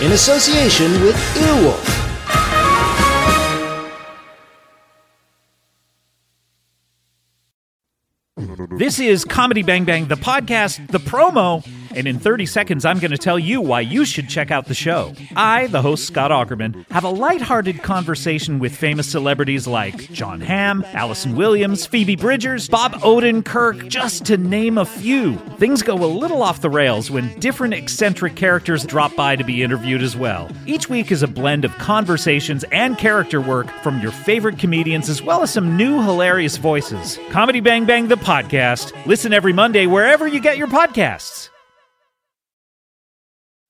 in association with Earwolf. This is Comedy Bang Bang, the podcast, the promo, and in 30 seconds, I'm going to tell you why you should check out the show. I, the host Scott Aukerman, have a lighthearted conversation with famous celebrities like Jon Hamm, Allison Williams, Phoebe Bridgers, Bob Odenkirk, just to name a few. Things go a little off the rails when different eccentric characters drop by to be interviewed as well. Each week is a blend of conversations and character work from your favorite comedians as well as some new hilarious voices. Comedy Bang Bang, the podcast. Listen every Monday wherever you get your podcasts.